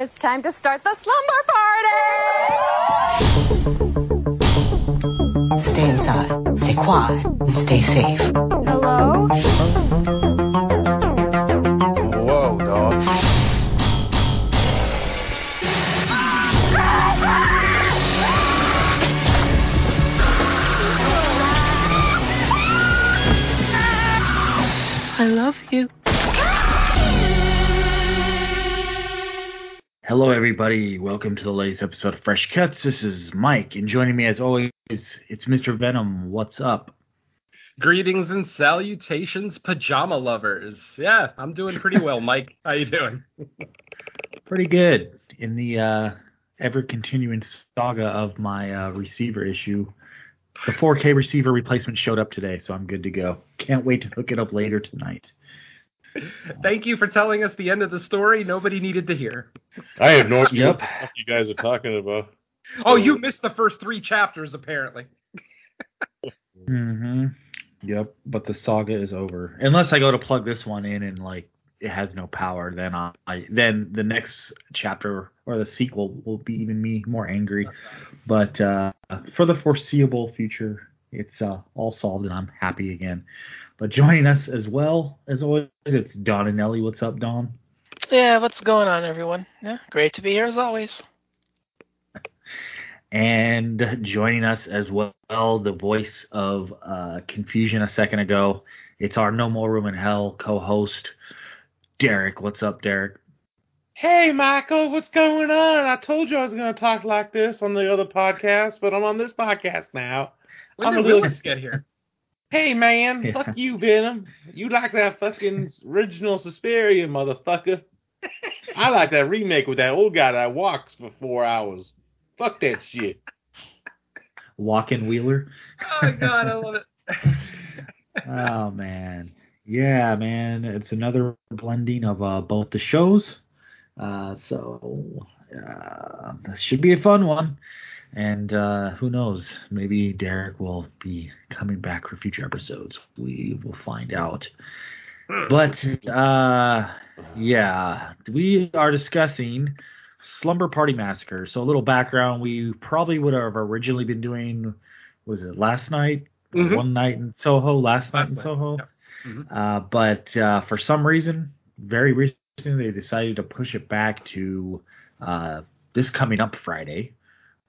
It's time to start the slumber party! Stay inside, stay quiet, and stay safe. Hello? Hello, everybody. Welcome to the latest episode of Fresh Cuts. This is Mike, and joining me as always, it's Mr. Venom. What's up? Greetings and salutations, pajama lovers. Yeah, I'm doing pretty well, Mike. How you doing? Pretty good. In the uh, ever continuing saga of my uh, receiver issue, the 4K receiver replacement showed up today, so I'm good to go. Can't wait to hook it up later tonight. Thank you for telling us the end of the story nobody needed to hear. I have no idea Yep. what the fuck you guys are talking about. Oh, you missed the first three chapters, apparently. Mm-hmm. Yep. But the saga is over. Unless I go to plug this one in and like it has no power, then I, I then the next chapter or the sequel will be even me more angry. But uh, for the foreseeable future, it's uh, all solved and I'm happy again. But joining us as well as always, it's Don Anelli. What's up, Don? Yeah, what's going on, everyone? Yeah, great to be here as always. And joining us as well, the voice of uh, confusion a second ago. It's our No More Room in Hell co-host, Derek. What's up, Derek? Hey, Michael, what's going on? I told you I was going to talk like this on the other podcast, but I'm on this podcast now. When I'm did a little- Willis get here? Hey, man, Yeah. fuck you, Venom. You like that fucking original Suspiria, motherfucker. I like that remake with that old guy that walks for four hours. Fuck that shit. Walk-in Wheeler. Oh my god, I love it. oh man, yeah, man. It's another blending of uh, both the shows. Uh, so uh, this should be a fun one. And uh, who knows? Maybe Derek will be coming back for future episodes. We will find out. But uh, yeah, we are discussing Slumber Party Massacre. So a little background: we probably would have originally been doing, was it last night? Mhm. One night in Soho, last night in night, Soho. yep. Mhm. Uh, but uh, for some reason, very recently, they decided to push it back to uh, this coming up Friday,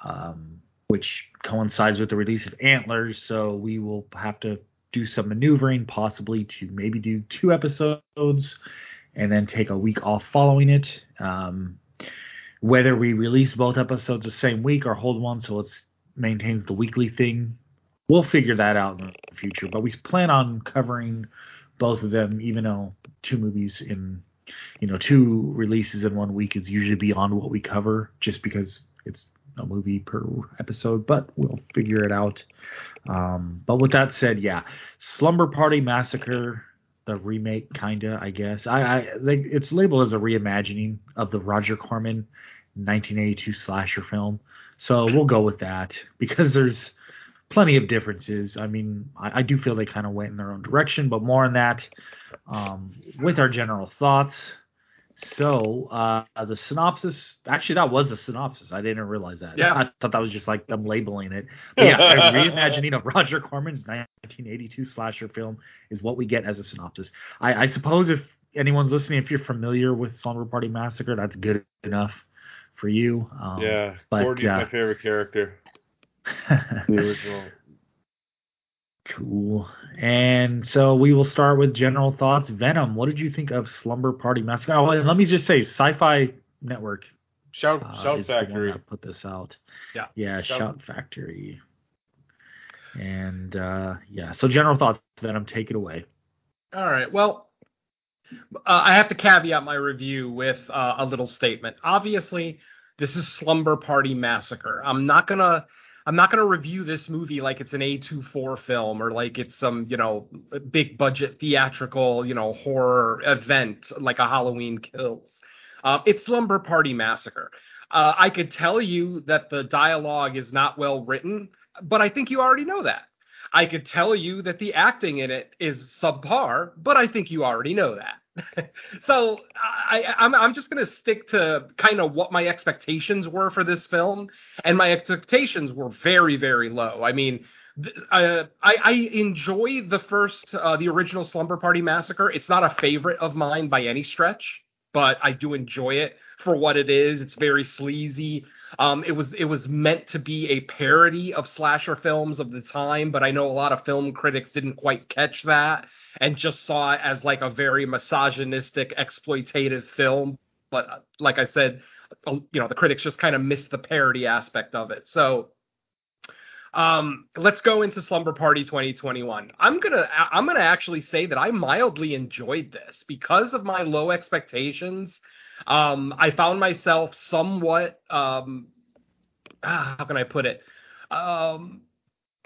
um, which coincides with the release of Antlers. So we will have to do some maneuvering, possibly to maybe do two episodes and then take a week off following it. Um, whether we release both episodes the same week or hold one so it maintains the weekly thing, we'll figure that out in the future. But we plan on covering both of them, even though two movies in, you know, two releases in one week is usually beyond what we cover, just because it's a movie per episode. But we'll figure it out. Um, but with that said, yeah, Slumber Party Massacre, the remake, kinda, I guess. I, I like it's labeled as a reimagining of the Roger Corman 1982 slasher film. So we'll go with that because there's plenty of differences. I mean, I, I do feel they kind of went in their own direction, but more on that um, with our general thoughts. So uh, the synopsis, actually, that was the synopsis. I didn't realize that. Yeah. I thought that was just like them labeling it. But yeah, a reimagining of Roger Corman's 1982 slasher film is what we get as a synopsis. I, I suppose if anyone's listening, if you're familiar with Slumber Party Massacre, that's good enough for you. Um, yeah, but, Gordy's uh, my favorite character. The original. Cool. And so we will start with general thoughts. Venom, what did you think of Slumber Party Massacre? Oh, and let me just say, Sci-Fi Network Shout, uh, Shout is the one Factory. put this out. Yeah. Yeah, Shout- Shout Factory. And uh, yeah, so general thoughts, Venom, take it away. All right. Well, uh, I have to caveat my review with uh, a little statement. Obviously, this is Slumber Party Massacre. I'm not gonna. I'm not gonna review this movie like it's an A24 film or like it's some you know big budget theatrical you know horror event like a Halloween Kills. Uh, it's Slumber Party Massacre. Uh, I could tell you that the dialogue is not well written, but I think you already know that. I could tell you that the acting in it is subpar, but I think you already know that. so I, I'm I'm just gonna stick to kind of what my expectations were for this film, and my expectations were very very low. I mean, uh, I I enjoy the first uh, the original Slumber Party Massacre. It's not a favorite of mine by any stretch, but I do enjoy it for what it is. It's very sleazy. Um, it was it was meant to be a parody of slasher films of the time, but I know a lot of film critics didn't quite catch that and just saw it as like a very misogynistic, exploitative film. But uh, like I said, uh, you know, the critics just kind of missed the parody aspect of it. So um, let's go into Slumber Party 2021. I'm gonna I'm gonna actually say that I mildly enjoyed this because of my low expectations. Um, I found myself somewhat um, ah, how can I put it? Um,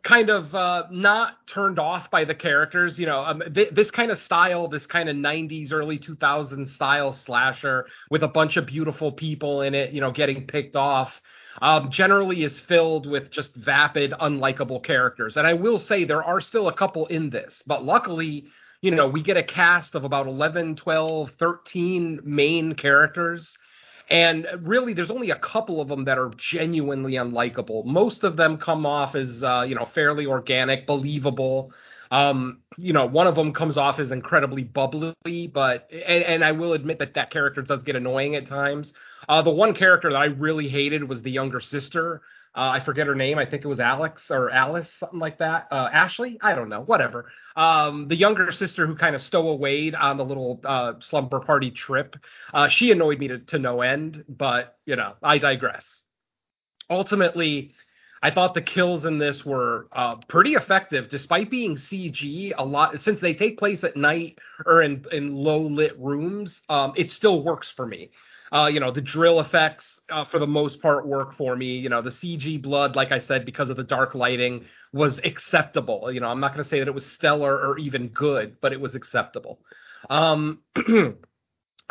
kind of uh, not turned off by the characters. You know, um, th- this kind of style, this kind of 90s, early 2000s style slasher with a bunch of beautiful people in it, you know, getting picked off, um, generally is filled with just vapid, unlikable characters. And I will say there are still a couple in this, but luckily, you know, we get a cast of about 11, 12, 13 main characters. And really, there's only a couple of them that are genuinely unlikable. Most of them come off as, uh, you know, fairly organic, believable. Um, you know, one of them comes off as incredibly bubbly, but and, and I will admit that that character does get annoying at times. Uh, the one character that I really hated was the younger sister. Uh, I forget her name. I think it was Alex or Alice, something like that. Uh, Ashley, I don't know, whatever. Um, the younger sister who kind of stowawayed on the little uh, slumber party trip. Uh, she annoyed me to, to no end, but you know, I digress. Ultimately, I thought the kills in this were uh, pretty effective, despite being CG. A lot since they take place at night or in in low lit rooms, um, it still works for me. Uh, you know, the drill effects uh, for the most part work for me. You know, the CG blood, like I said, because of the dark lighting, was acceptable. You know, I'm not going to say that it was stellar or even good, but it was acceptable. Um,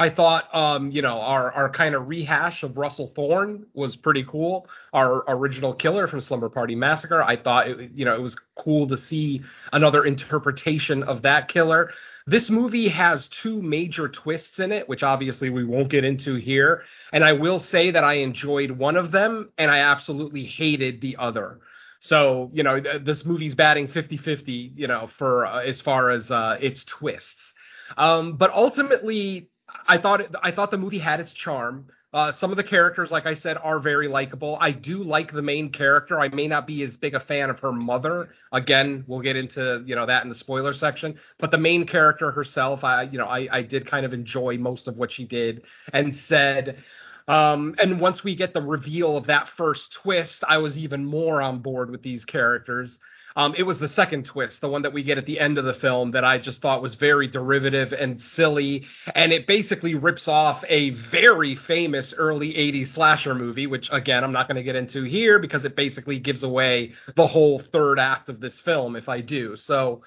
I thought, um, you know, our our kind of rehash of Russell Thorn was pretty cool. Our original killer from Slumber Party Massacre. I thought, it, you know, it was cool to see another interpretation of that killer. This movie has two major twists in it, which obviously we won't get into here. And I will say that I enjoyed one of them and I absolutely hated the other. So, you know, th- this movie's batting 50 50, you know, for uh, as far as uh, its twists. Um, but ultimately, I thought I thought the movie had its charm. Uh, some of the characters, like I said, are very likable. I do like the main character. I may not be as big a fan of her mother. Again, we'll get into you know that in the spoiler section. But the main character herself, I you know I, I did kind of enjoy most of what she did and said. Um, and once we get the reveal of that first twist, I was even more on board with these characters. Um, it was the second twist, the one that we get at the end of the film, that I just thought was very derivative and silly. And it basically rips off a very famous early 80s slasher movie, which, again, I'm not going to get into here because it basically gives away the whole third act of this film if I do. So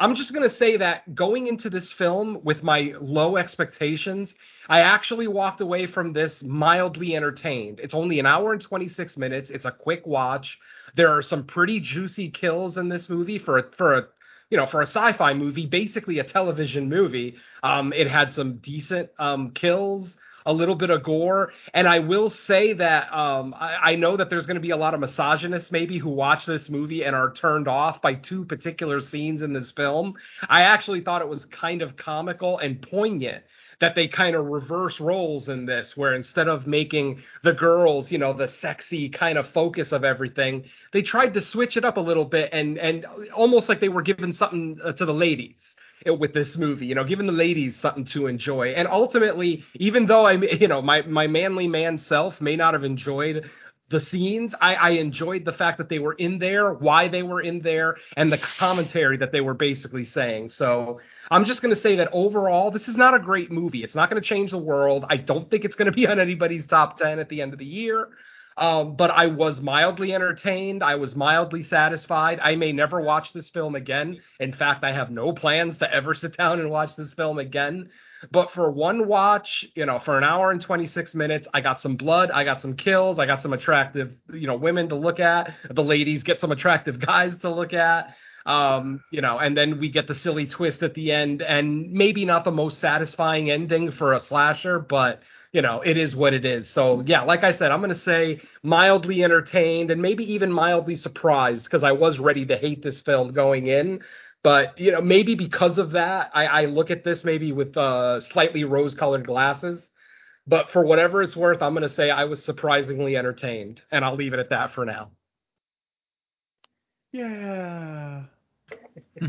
I'm just going to say that going into this film with my low expectations, I actually walked away from this mildly entertained. It's only an hour and 26 minutes. It's a quick watch. There are some pretty juicy kills in this movie for a, for a you know for a sci-fi movie, basically a television movie. Um, it had some decent um, kills a little bit of gore. And I will say that um, I, I, know that there's going to be a lot of misogynists maybe who watch this movie and are turned off by two particular scenes in this film. I actually thought it was kind of comical and poignant that they kind of reverse roles in this, where instead of making the girls, you know, the sexy kind of focus of everything, they tried to switch it up a little bit and and almost like they were giving something uh, to the ladies with this movie, you know, giving the ladies something to enjoy. And ultimately, even though I, you know, my my manly man self may not have enjoyed the scenes, I, I enjoyed the fact that they were in there, why they were in there, and the commentary that they were basically saying. So I'm just going to say that overall, this is not a great movie. It's not going to change the world. I don't think it's going to be on anybody's top 10 at the end of the year. Um, but I was mildly entertained. I was mildly satisfied. I may never watch this film again. In fact, I have no plans to ever sit down and watch this film again. But for one watch, you know, for an hour and 26 minutes, I got some blood, I got some kills, I got some attractive, you know, women to look at. The ladies get some attractive guys to look at. Um, you know, and then we get the silly twist at the end, and maybe not the most satisfying ending for a slasher, but you know, it is what it is. So yeah, like I said, I'm gonna say mildly entertained and maybe even mildly surprised because I was ready to hate this film going in. But you know, maybe because of that, I, I look at this maybe with uh, slightly rose-colored glasses. But for whatever it's worth, I'm gonna say I was surprisingly entertained, and I'll leave it at that for now. Yeah.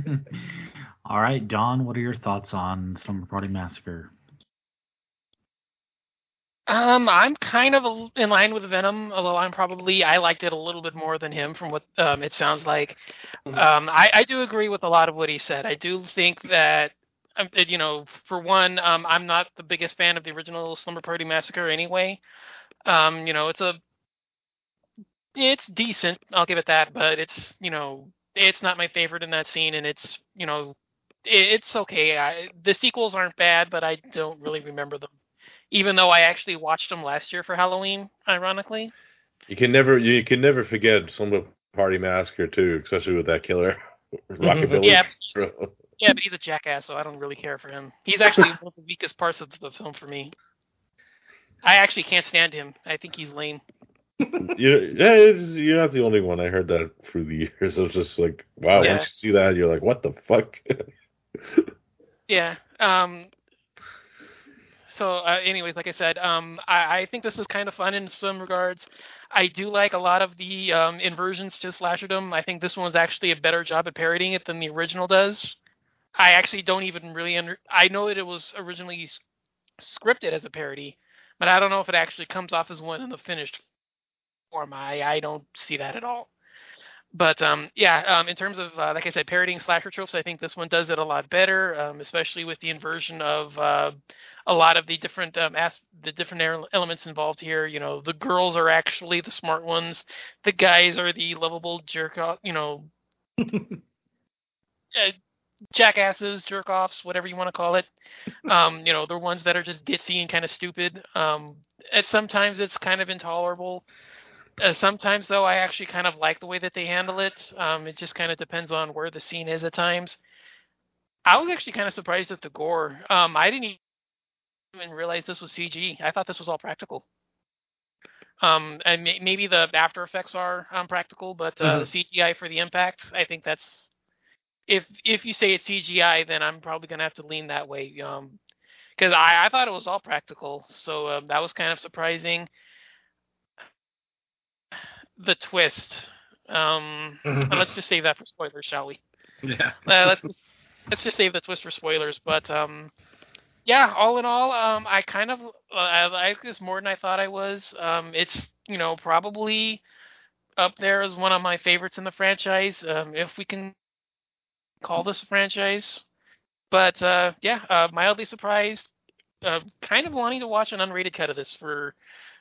All right, Don, what are your thoughts on Slumber Party Massacre? Um, I'm kind of in line with Venom, although I'm probably I liked it a little bit more than him from what um, it sounds like. Mhm. Um, I, I do agree with a lot of what he said. I do think that, um, you know, for one, um, I'm not the biggest fan of the original Slumber Party Massacre anyway. Um, you know, it's a it's decent, I'll give it that, but it's you know, it's not my favorite in that scene, and it's you know, it, it's okay. I, the sequels aren't bad, but I don't really remember them even though I actually watched them last year for Halloween, ironically. You can never you can never forget Slumber Party Massacre too, especially with that killer Rockabilly. Yeah, bro. yeah, but he's a jackass, so I don't really care for him. He's actually one of the weakest parts of the film for me. I actually can't stand him. I think he's lame. You, yeah, it's, you're not the only one. I heard that through the years. I was just like, wow. Yeah. Once you see that, you're like, what the fuck? Yeah. Um. So, uh, anyways, like I said, um, I, I think this is kind of fun in some regards. I do like a lot of the um, inversions to slasherdom. I think this one's actually a better job at parodying it than the original does. I actually don't even really under. I know that it was originally scripted as a parody, but I don't know if it actually comes off as one in the finished form. I I don't see that at all. But um, yeah, um, in terms of uh, like I said, parodying slasher tropes, I think this one does it a lot better, um, especially with the inversion of uh, a lot of the different um, as- the different elements involved here. You know, the girls are actually the smart ones, the guys are the lovable jerk off. You know, uh, jackasses, jerk offs, whatever you want to call it. Um, you know, they're ones that are just ditzy and kind of stupid. Um, and sometimes it's kind of intolerable. Uh, sometimes, though, I actually kind of like the way that they handle it. Um, it just kind of depends on where the scene is at times. I was actually kind of surprised at the gore. Um, I didn't even realize this was CG. I thought this was all practical. Um, and may- maybe the after effects are um, practical, but uh, the CGI for the impact, I think that's if if you say it's CGI, then I'm probably gonna have to lean that way. Um, because I, I thought it was all practical, so um, that was kind of surprising. The twist. Um, let's just save that for spoilers, shall we? yeah. Uh, let's just, let's just save the twist for spoilers. But um, yeah, all in all, um, I kind of uh, I like this more than I thought I was. Um, it's you know probably up there as one of my favorites in the franchise, um, if we can call this a franchise. But uh, yeah, uh, mildly surprised. Uh, kind of wanting to watch an unrated cut of this for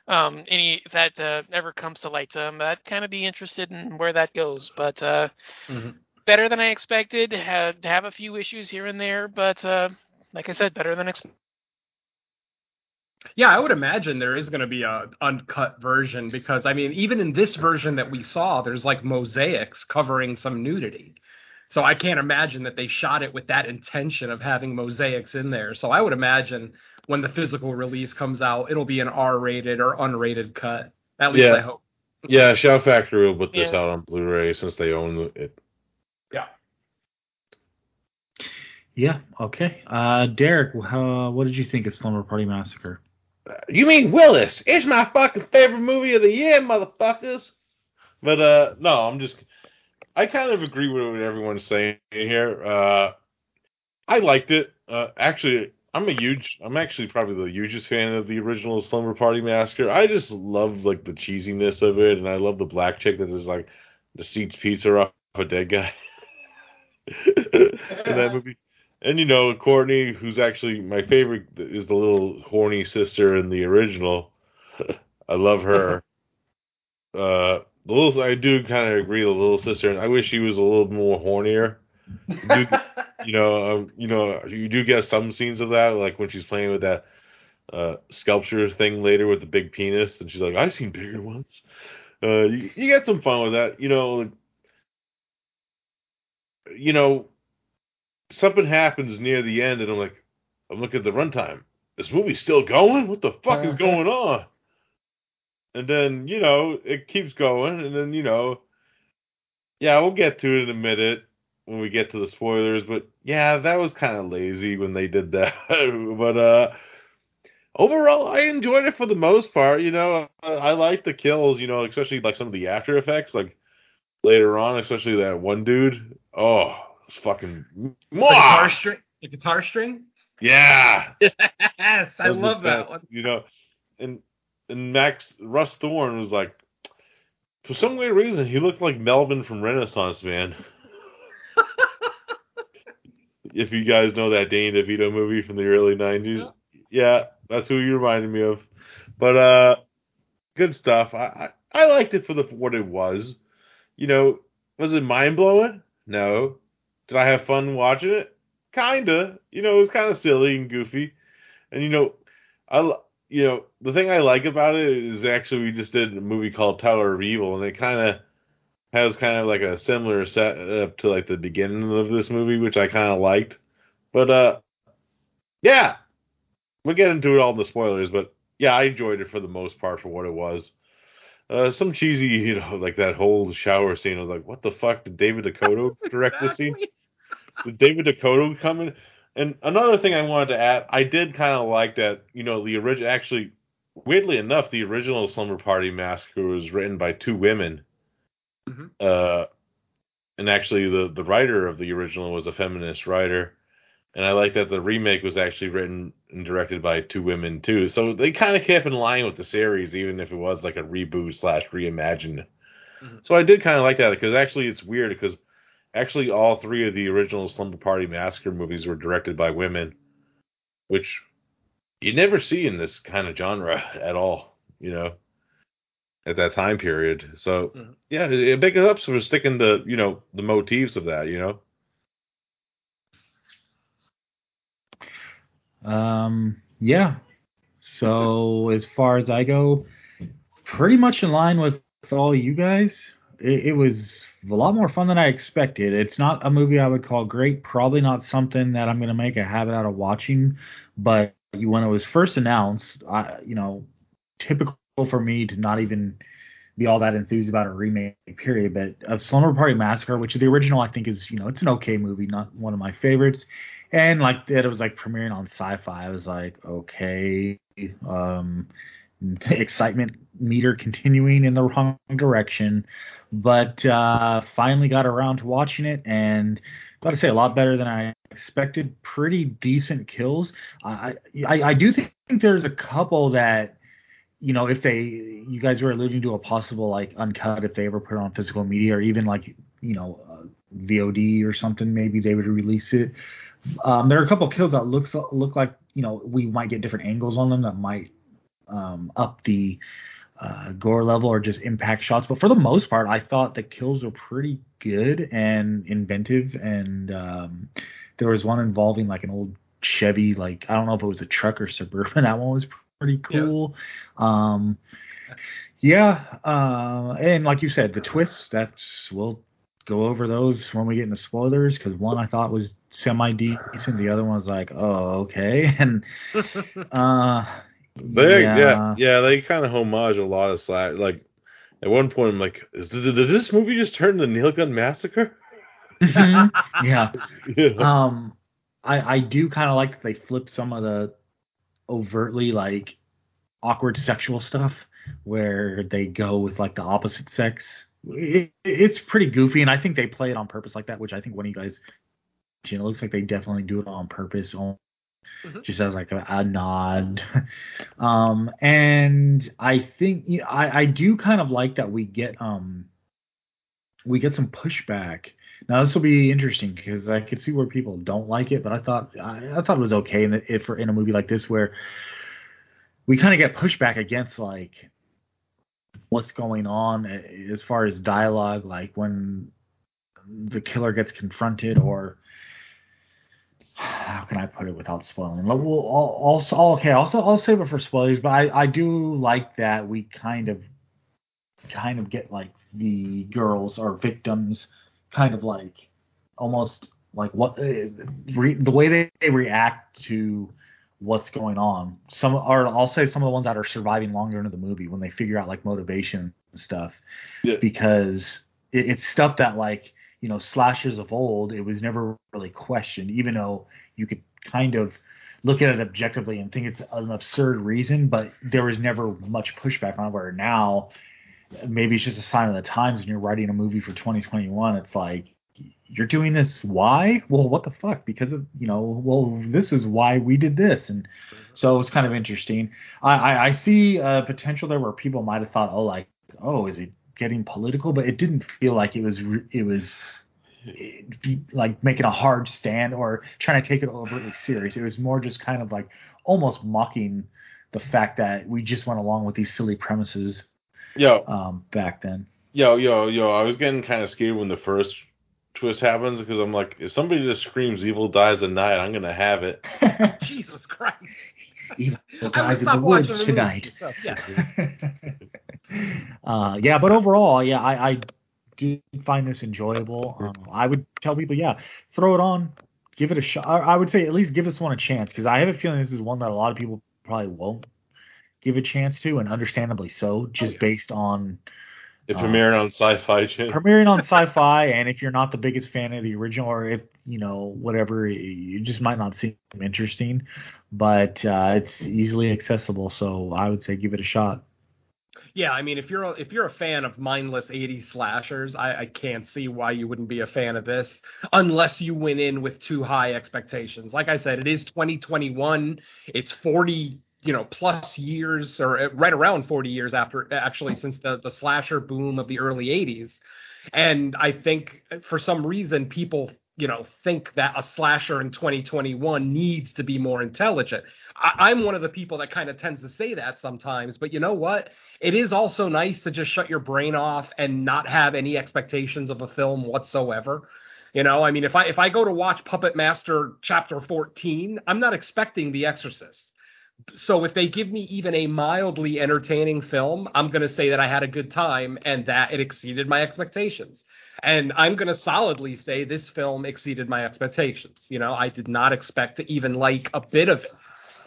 um, any that uh, ever comes to light. Um, I'd kind of be interested in where that goes. But uh, Mhm. better than I expected. Had have a few issues here and there, but uh, like I said, better than expected. Yeah, I would imagine there is going to be a uncut version because I mean, even in this version that we saw, there's like mosaics covering some nudity. So I can't imagine that they shot it with that intention of having mosaics in there. So I would imagine when the physical release comes out, it'll be an R-rated or unrated cut. At least Yeah. I hope. yeah, Shout Factory will put this Yeah. out on Blu-ray since they own it. Yeah, okay. Uh, Derek, uh, what did you think of Slumber Party Massacre? You mean Willis? It's my fucking favorite movie of the year, motherfuckers. But uh no, I'm just I kind of agree with what everyone's saying here. Uh I liked it. Uh actually I'm a huge I'm actually probably the hugest fan of the original Slumber Party Massacre. I just love like the cheesiness of it and I love the black chick that is like the seats pizza off a dead guy. in that movie. And you know, Courtney, who's actually my favorite, is the little horny sister in the original. I love her. uh, the little, I do kind of agree. with The little sister, and I wish she was a little more hornier. You, do, you know, um, you know, you do get some scenes of that, like when she's playing with that uh, sculpture thing later with the big penis, and she's like, "I've seen bigger ones." Uh, you, you get some fun with that, you know. you know, something happens near the end, and I'm like, I'm looking at the runtime. This movie's still going? What the fuck is going on? And then, you know, it keeps going, and then, you know, yeah, we'll get to it in a minute when we get to the spoilers, but yeah, that was kind of lazy when they did that. but uh overall, I enjoyed it for the most part. You know, I, I like the kills. You know, especially like some of the after effects, like later on, especially that one dude. Oh, it's fucking. The guitar string. The guitar string. Yeah. yes, I love that one. You know, and and Max Russ Thorn was like, for some weird reason, he looked like Melvin from Renaissance Man. if you guys know that Danny DeVito movie from the early '90s, yeah, that's who you reminded me of. But uh, good stuff. I I, I liked it for the for what it was. You know, was it mind blowing? No. Did I have fun watching it? Kinda. You know, it was kind of silly and goofy. And you know, I you know the thing I like about it is actually we just did a movie called Tower of Evil, and it kind of has kind of like a similar setup to like the beginning of this movie, which I kind of liked. But uh, yeah, we'll get into it all in the spoilers. But yeah, I enjoyed it for the most part for what it was. Uh, some cheesy, you know, like that whole shower scene. I was like, what the fuck? Did David DeCoteau direct this scene? Did David DeCoteau come in? And another thing I wanted to add, I did kind of like that, you know, the original, actually, weirdly enough, the original Slumber Party Massacre was written by two women. Mhm. Uh, and actually, the, the writer of the original was a feminist writer. And I like that the remake was actually written and directed by two women, too. So they kind of kept in line with the series, even if it was like a reboot slash reimagine. Mhm. So I did kind of like that because actually it's weird because actually all three of the original Slumber Party Massacre movies were directed by women, which you never see in this kind of genre at all, you know, at that time period. So Mhm. yeah, it, it big ups for sticking to you know the motifs of that, you know. Um, yeah. So as far as I go, pretty much in line with all you guys. It, it was a lot more fun than I expected. It's not a movie I would call great. Probably not something that I'm going to make a habit out of watching. But when it was first announced, I, you know, typical for me to not even be all that enthused about a remake. Period. But a Slumber Party Massacre, which the original, I think is you know it's an okay movie, not one of my favorites. And like that, it was like premiering on Sci-Fi. I was like, okay, um, excitement meter continuing in the wrong direction, but uh, finally got around to watching it, and got to say, a lot better than I expected. Pretty decent kills. I I, I do think there's a couple that. You know, if they, you guys were alluding to a possible like uncut if they ever put it on physical media or even like, you know, uh, VOD or something, maybe they would release it. Um, there are a couple kills that looks look like you know we might get different angles on them that might um, up the uh, gore level or just impact shots. But for the most part, I thought the kills were pretty good and inventive. And um, there was one involving like an old Chevy, like I don't know if it was a truck or suburban. That one was pretty cool. Um, yeah, uh, and like you said, the twists. That's we'll go over those when we get into spoilers because one I thought was semi decent, the other one was like, oh okay, and uh, They yeah yeah, they kind of homage a lot of slash. Like at one point, I'm like, is did, did this movie just turn the Nail Gun Massacre? Mhm. yeah. yeah. Um, I I do kind of like that they flip some of the overtly like awkward sexual stuff where they go with like the opposite sex. It, it's pretty goofy, and I think they play it on purpose like that, which I think one of you guys, it looks like they definitely do it on purpose, on Mhm. just as like a, a nod. um, and I think you know, I I do kind of like that we get um we get some pushback. Now this will be interesting because I could see where people don't like it, but I thought I, I thought it was okay in the, for in a movie like this where we kind of get pushback against like what's going on as far as dialogue, like when the killer gets confronted or how can I put it without spoiling? Well, we'll also okay, also I'll save it for spoilers, but I I do like that we kind of kind of get like the girls or victims kind of like almost like what uh, re, the way they, they react to what's going on. Some or I'll say some of the ones that are surviving longer into the movie when they figure out like motivation and stuff Yeah. because it, it's stuff that like you know slashes of old it was never really questioned even though you could kind of look at it objectively and think it's an absurd reason but there was never much pushback on it where now maybe it's just a sign of the times and you're writing a movie for 2021 it's like you're doing this why? Well what the fuck? Because of you know well this is why we did this. And so it's kind of interesting. I i, I see uh, potential there where people might have thought oh like oh is it getting political but it didn't feel like it was it was eh, like making a hard stand or trying to take it overtly serious it was more just kind of like almost mocking the fact that we just went along with these silly premises Yo, um back then yo, yo, yo! I was getting kind of scared when the first twist happens because I'm like, if somebody just screams "Evil dies at night," I'm gonna have it. Jesus Christ. Evil I would dies in the woods tonight. movie and stuff. Yeah. uh, yeah, but overall, yeah, I, I do find this enjoyable. Um, I would tell people, yeah, throw it on, give it a shot. I, I would say at least give this one a chance because I have a feeling this is one that a lot of people probably won't give a chance to, and understandably so, just yeah. based on It Uh, premiered on Sci-Fi premiering on sci-fi and if you're not the biggest fan of the original or if you know whatever you just might not seem interesting but uh, it's easily accessible so i would say give it a shot Yeah, I mean, if you're a, if you're a fan of mindless '80s slashers, I, I can't see why you wouldn't be a fan of this, unless you went in with too high expectations. Like I said, it is 2021. It's 40, you know, plus years, or uh, right around 40 years after, actually, since the the slasher boom of the early '80s. And I think for some reason people, you know, think that a slasher in 2021 needs to be more intelligent. I, I'm one of the people that kind of tends to say that sometimes, but you know what? It is also nice to just shut your brain off and not have any expectations of a film whatsoever. You know, I mean, if I if I go to watch Puppet Master Chapter 14, I'm not expecting The Exorcist. So if they give me even a mildly entertaining film, I'm going to say that I had a good time and that it exceeded my expectations. And I'm going to solidly say this film exceeded my expectations. You know, I did not expect to even like a bit of it.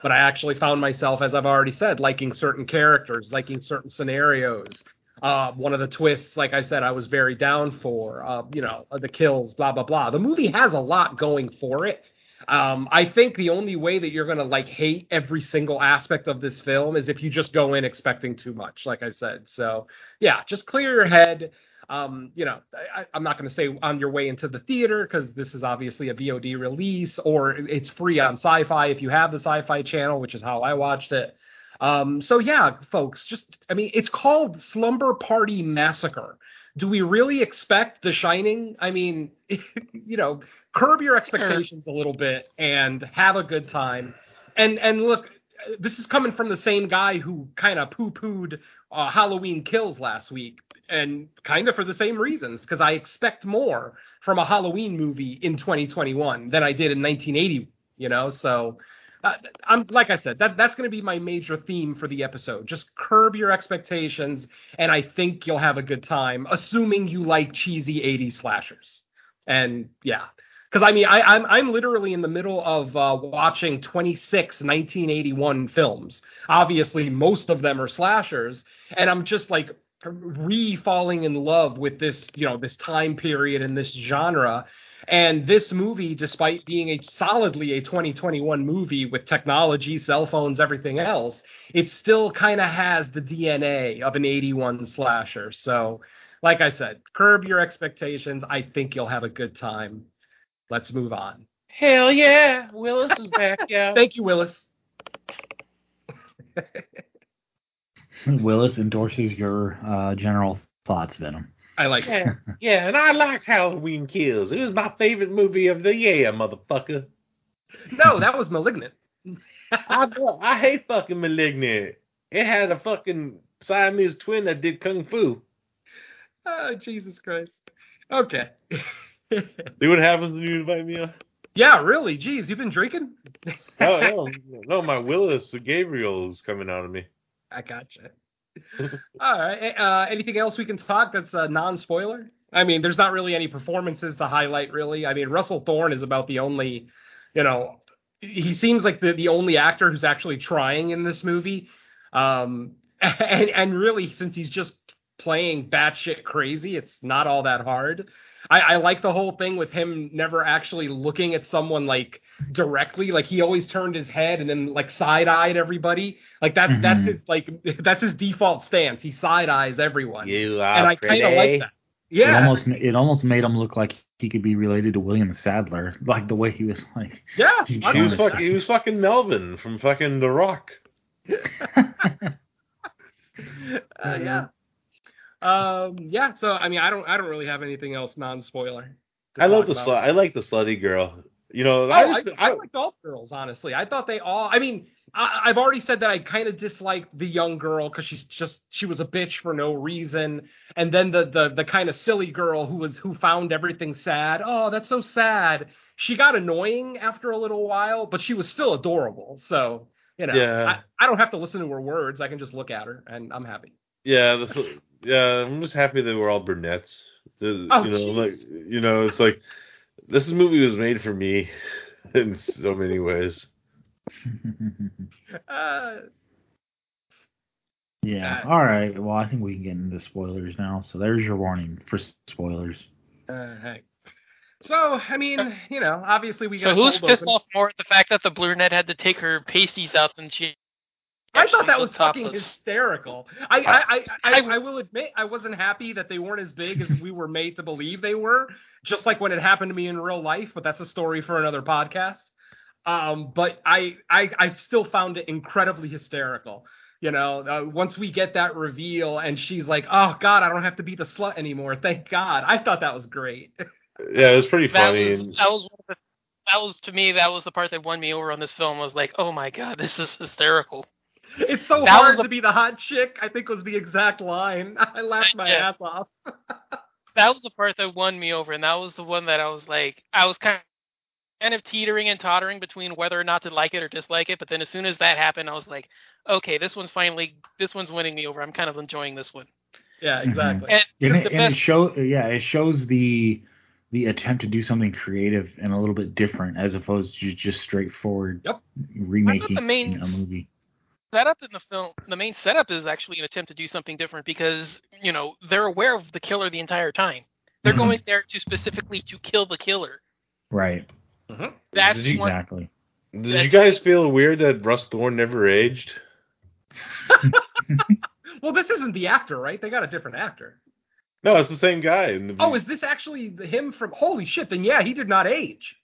But I actually found myself, as I've already said, liking certain characters, liking certain scenarios. Uh, one of the twists, like I said, I was very down for. Uh, you know, the kills, blah blah blah. The movie has a lot going for it. Um, I think the only way that you're gonna like hate every single aspect of this film is if you just go in expecting too much, like I said. So yeah, just clear your head. Um, you know, I, I'm not going to say on your way into the theater because this is obviously a VOD release, or it's free on Sci-Fi if you have the Sci-Fi channel, which is how I watched it. Um, so yeah, folks, just I mean, it's called Slumber Party Massacre. Do we really expect The Shining? I mean, you know, curb your expectations a little bit and have a good time. And and look, this is coming from the same guy who kind of poo-pooed uh, Halloween Kills last week, and kind of for the same reasons, because I expect more from a Halloween movie in 2021 than I did in 1980. You know, so uh, I'm like I said, that that's going to be my major theme for the episode. Just curb your expectations, and I think you'll have a good time, assuming you like cheesy 80s slashers. And yeah, because I mean, I, I'm I'm literally in the middle of uh, watching 26 1981 films. Obviously, most of them are slashers, and I'm just like re-falling in love with this, you know, this time period and this genre. And this movie, despite being a solidly a 2021 movie with technology, cell phones, everything else, it still kind of has the DNA of an 81 slasher. So, like I said, curb your expectations. I think you'll have a good time. Let's move on. Hell yeah, Willis is back, yeah. Thank you, Willis. willis endorses your uh, general thoughts venom I like it. yeah, yeah, and I liked Halloween Kills. It was my favorite movie of the year, motherfucker. No, that was Malignant. I I hate fucking Malignant. It had a fucking Siamese twin that did kung fu. Oh, Jesus Christ. Okay. See what happens when you invite me on? yeah, really. Jeez, you've been drinking? Oh no, no, my Willis Gabriel is coming out of me. I gotcha. All right. Uh, anything else we can talk that's uh, non-spoiler? I mean, there's not really any performances to highlight, really. I mean, Russell Thorn is about the only, you know, he seems like the, the only actor who's actually trying in this movie. Um, and, and really, since he's just playing batshit crazy, it's not all that hard. I, I like the whole thing with him never actually looking at someone like directly. Like he always turned his head and then like side eyed everybody. Like that's that's Mhm. his like that's his default stance. He side eyes everyone, You and I kind of like that. Yeah, It Yeah, almost it almost made him look like he could be related to William Sadler, like the way he was like. yeah. He He was understand. fucking. He was fucking Melvin from fucking The Rock. Uh, yeah. Um. Yeah. So I mean, I don't. I don't really have anything else non-spoiler. I love the. I like the slutty girl. You know, Oh, I, I, just, I, I, liked all girls, honestly. I thought they all. I mean, I, I've already said that I kind of disliked the young girl because she's just she was a bitch for no reason, and then the the the kind of silly girl who was who found everything sad. Oh, that's so sad. She got annoying after a little while, but she was still adorable. So you know, Yeah. I, I don't have to listen to her words. I can just look at her, and I'm happy. yeah, the, yeah. I'm just happy they were all brunettes. The- Oh, you know, jeez. like you know, it's like this movie was made for me in so many ways. Uh, yeah. Uh, All right. Well, I think we can get into spoilers now. So there's your warning for spoilers. uh, hey. So I mean, you know, obviously we So who's pissed open. off more at the fact that the brunette had to take her pasties out than she? I thought that was fucking topless? hysterical. I I, I, I, I I, will admit I wasn't happy that they weren't as big as we were made to believe they were, just like when it happened to me in real life. But that's a story for another podcast. Um, but I I, I still found it incredibly hysterical. You know, uh, once we get that reveal and she's like, "Oh God, I don't have to be the slut anymore." Thank God. I thought that was great. Yeah, it was pretty That funny. was and- that was one of the, that was to me that was the part that won me over on this film. Was like, oh my god, this is hysterical. It's so That hard was the- to be the hot chick. I think was the exact line. I laughed my Yeah. ass off. That was the part that won me over, and that was the one that I was like, I was kind of kind of teetering and tottering between whether or not to like it or dislike it. But then as soon as that happened, I was like, okay, this one's finally this one's winning me over. I'm kind of enjoying this one. Yeah, mm-hmm. exactly. And And, it, and best it show yeah, it shows the the attempt to do something creative and a little bit different as opposed to just straightforward Yep. remaking the main- a movie. Setup in the film, the main setup is actually an attempt to do something different because you know they're aware of the killer the entire time. They're Mhm. going there to specifically to kill the killer. Right. That's Did you- one. Exactly. Did you guys feel weird that Russ Thorn never aged? Well, this isn't the actor, right? They got a different actor. No, it's the same guy. in the- Oh, is this actually him from? Holy shit! Then yeah, he did not age.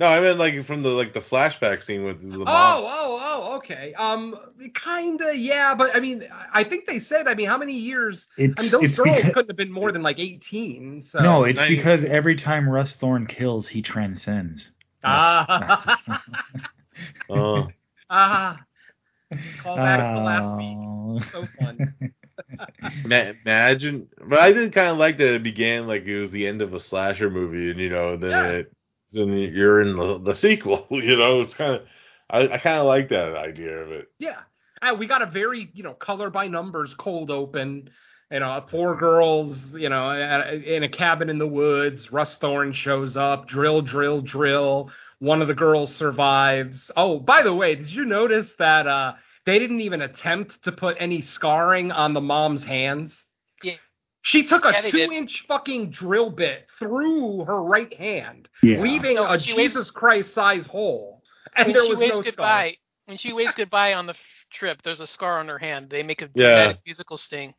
No, I meant like from the like the flashback scene with the Oh, mom. oh, oh, okay. Um, kinda, yeah, but I mean, I think they said. I mean, how many years? It's, I mean, those it's girls because, couldn't have been more than like eighteen. So no, it's Ninety- because every time Russ Thorn kills, he transcends. ah, Oh. ah. Call back to last week. Oh. So fun. Imagine, but I did kind of like that it began like it was the end of a slasher movie, and you know, then Yeah. it, then you're in the, the sequel. You know, it's kind of, I, I kind of like that idea of it. Yeah. Uh, we got a very, you know, color by numbers cold open. You know, four girls, you know, in a cabin in the woods. Russ Thorn shows up. Drill, drill, drill. One of the girls survives. Oh, by the way, did you notice that uh, they didn't even attempt to put any scarring on the mom's hands? Yeah. She took a Yeah, two-inch fucking drill bit through her right hand, Yeah. leaving So a she waved- Jesus Christ size hole. And there she was waves no scar. goodbye, when she waves goodbye on the trip, there's a scar on her hand. They make a Yeah. musical sting.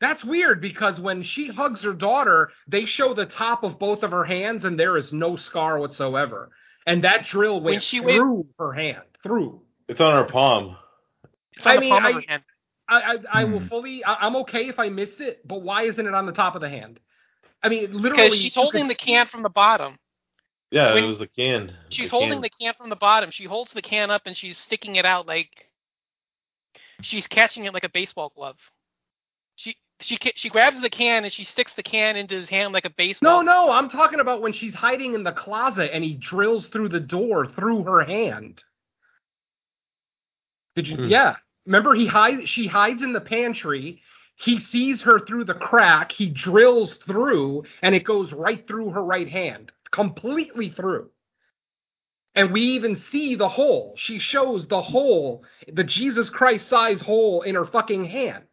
That's weird because when she hugs her daughter, they show the top of both of her hands and there is no scar whatsoever. And that drill went When she waved- through her hand, through. It's on her palm. It's on I the mean, palm I- of her hand. I I, I will Hmm. fully. I, I'm okay if I missed it, but why isn't it on the top of the hand? I mean, literally, Because she's holding could- the can from the bottom. Yeah, When- it was the can. She's The holding can. the can from the bottom. She holds the can up and she's sticking it out like she's catching it like a baseball glove. She she she grabs the can and she sticks the can into his hand like a baseball. No, baseball. no, I'm talking about when she's hiding in the closet and he drills through the door through her hand. Did you? Hmm. Yeah. Remember, he hides. She hides in the pantry. he sees her through the crack, he drills through, and it goes right through her right hand, completely through. And we even see the hole. She shows the hole, the Jesus Christ size hole in her fucking hand.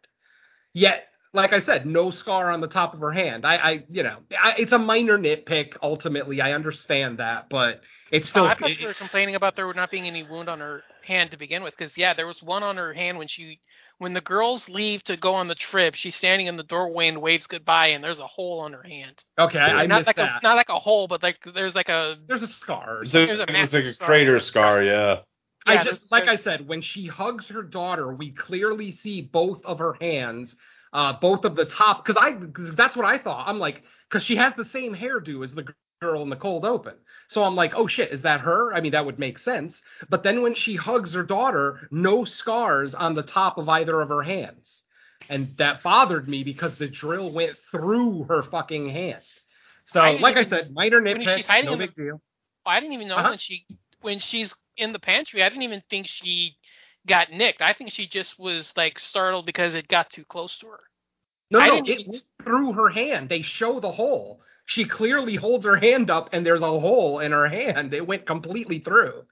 Yet, like I said, no scar on the top of her hand. I, I you know, I, it's a minor nitpick. Ultimately, I understand that, but it's still. oh, I thought it- you were complaining about there not being any wound on her hand to begin with, because yeah, there was one on her hand when she, when the girls leave to go on the trip. She's standing in the doorway and waves goodbye, and there's a hole on her hand. okay, I, I not missed like that. a not like a hole, but like there's like a There's a scar. or It's, a, There's a it's massive like a scar. crater scar, yeah. I just like I said, when she hugs her daughter, we clearly see both of her hands, uh, both of the top. Because I, cause that's what I thought. I'm like, because she has the same hairdo as the girl in the cold open. So I'm like, oh shit, is that her? I mean, that would make sense. But then when she hugs her daughter, no scars on the top of either of her hands, and that bothered me because the drill went through her fucking hand. So, I like I said, minor nitpick, no the- big deal. I didn't even know Uh-huh. when she when she's in the pantry. I didn't even think she got nicked. I think she just was like startled because it got too close to her. No, I no, didn't it even- went through her hand. They show the hole. She clearly holds her hand up, and there's a hole in her hand. It went completely through.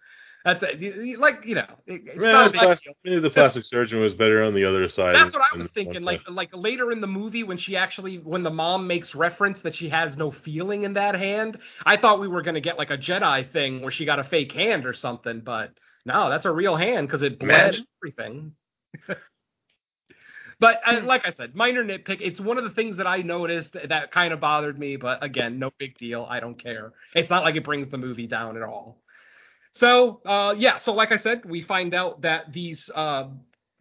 That's a, like you know, it, it's Maybe not a the, big maybe the plastic surgeon was better on the other side. That's what I was thinking. Like side. like later in the movie when she actually when the mom makes reference that she has no feeling in that hand, I thought we were gonna get like a Jedi thing where she got a fake hand or something, but no, that's a real hand because it bled Imagine. everything. but uh, Hmm. like I said, minor nitpick. It's one of the things that I noticed that kind of bothered me, but again, no big deal. I don't care. It's not like it brings the movie down at all. So uh, yeah, so like I said, we find out that these uh,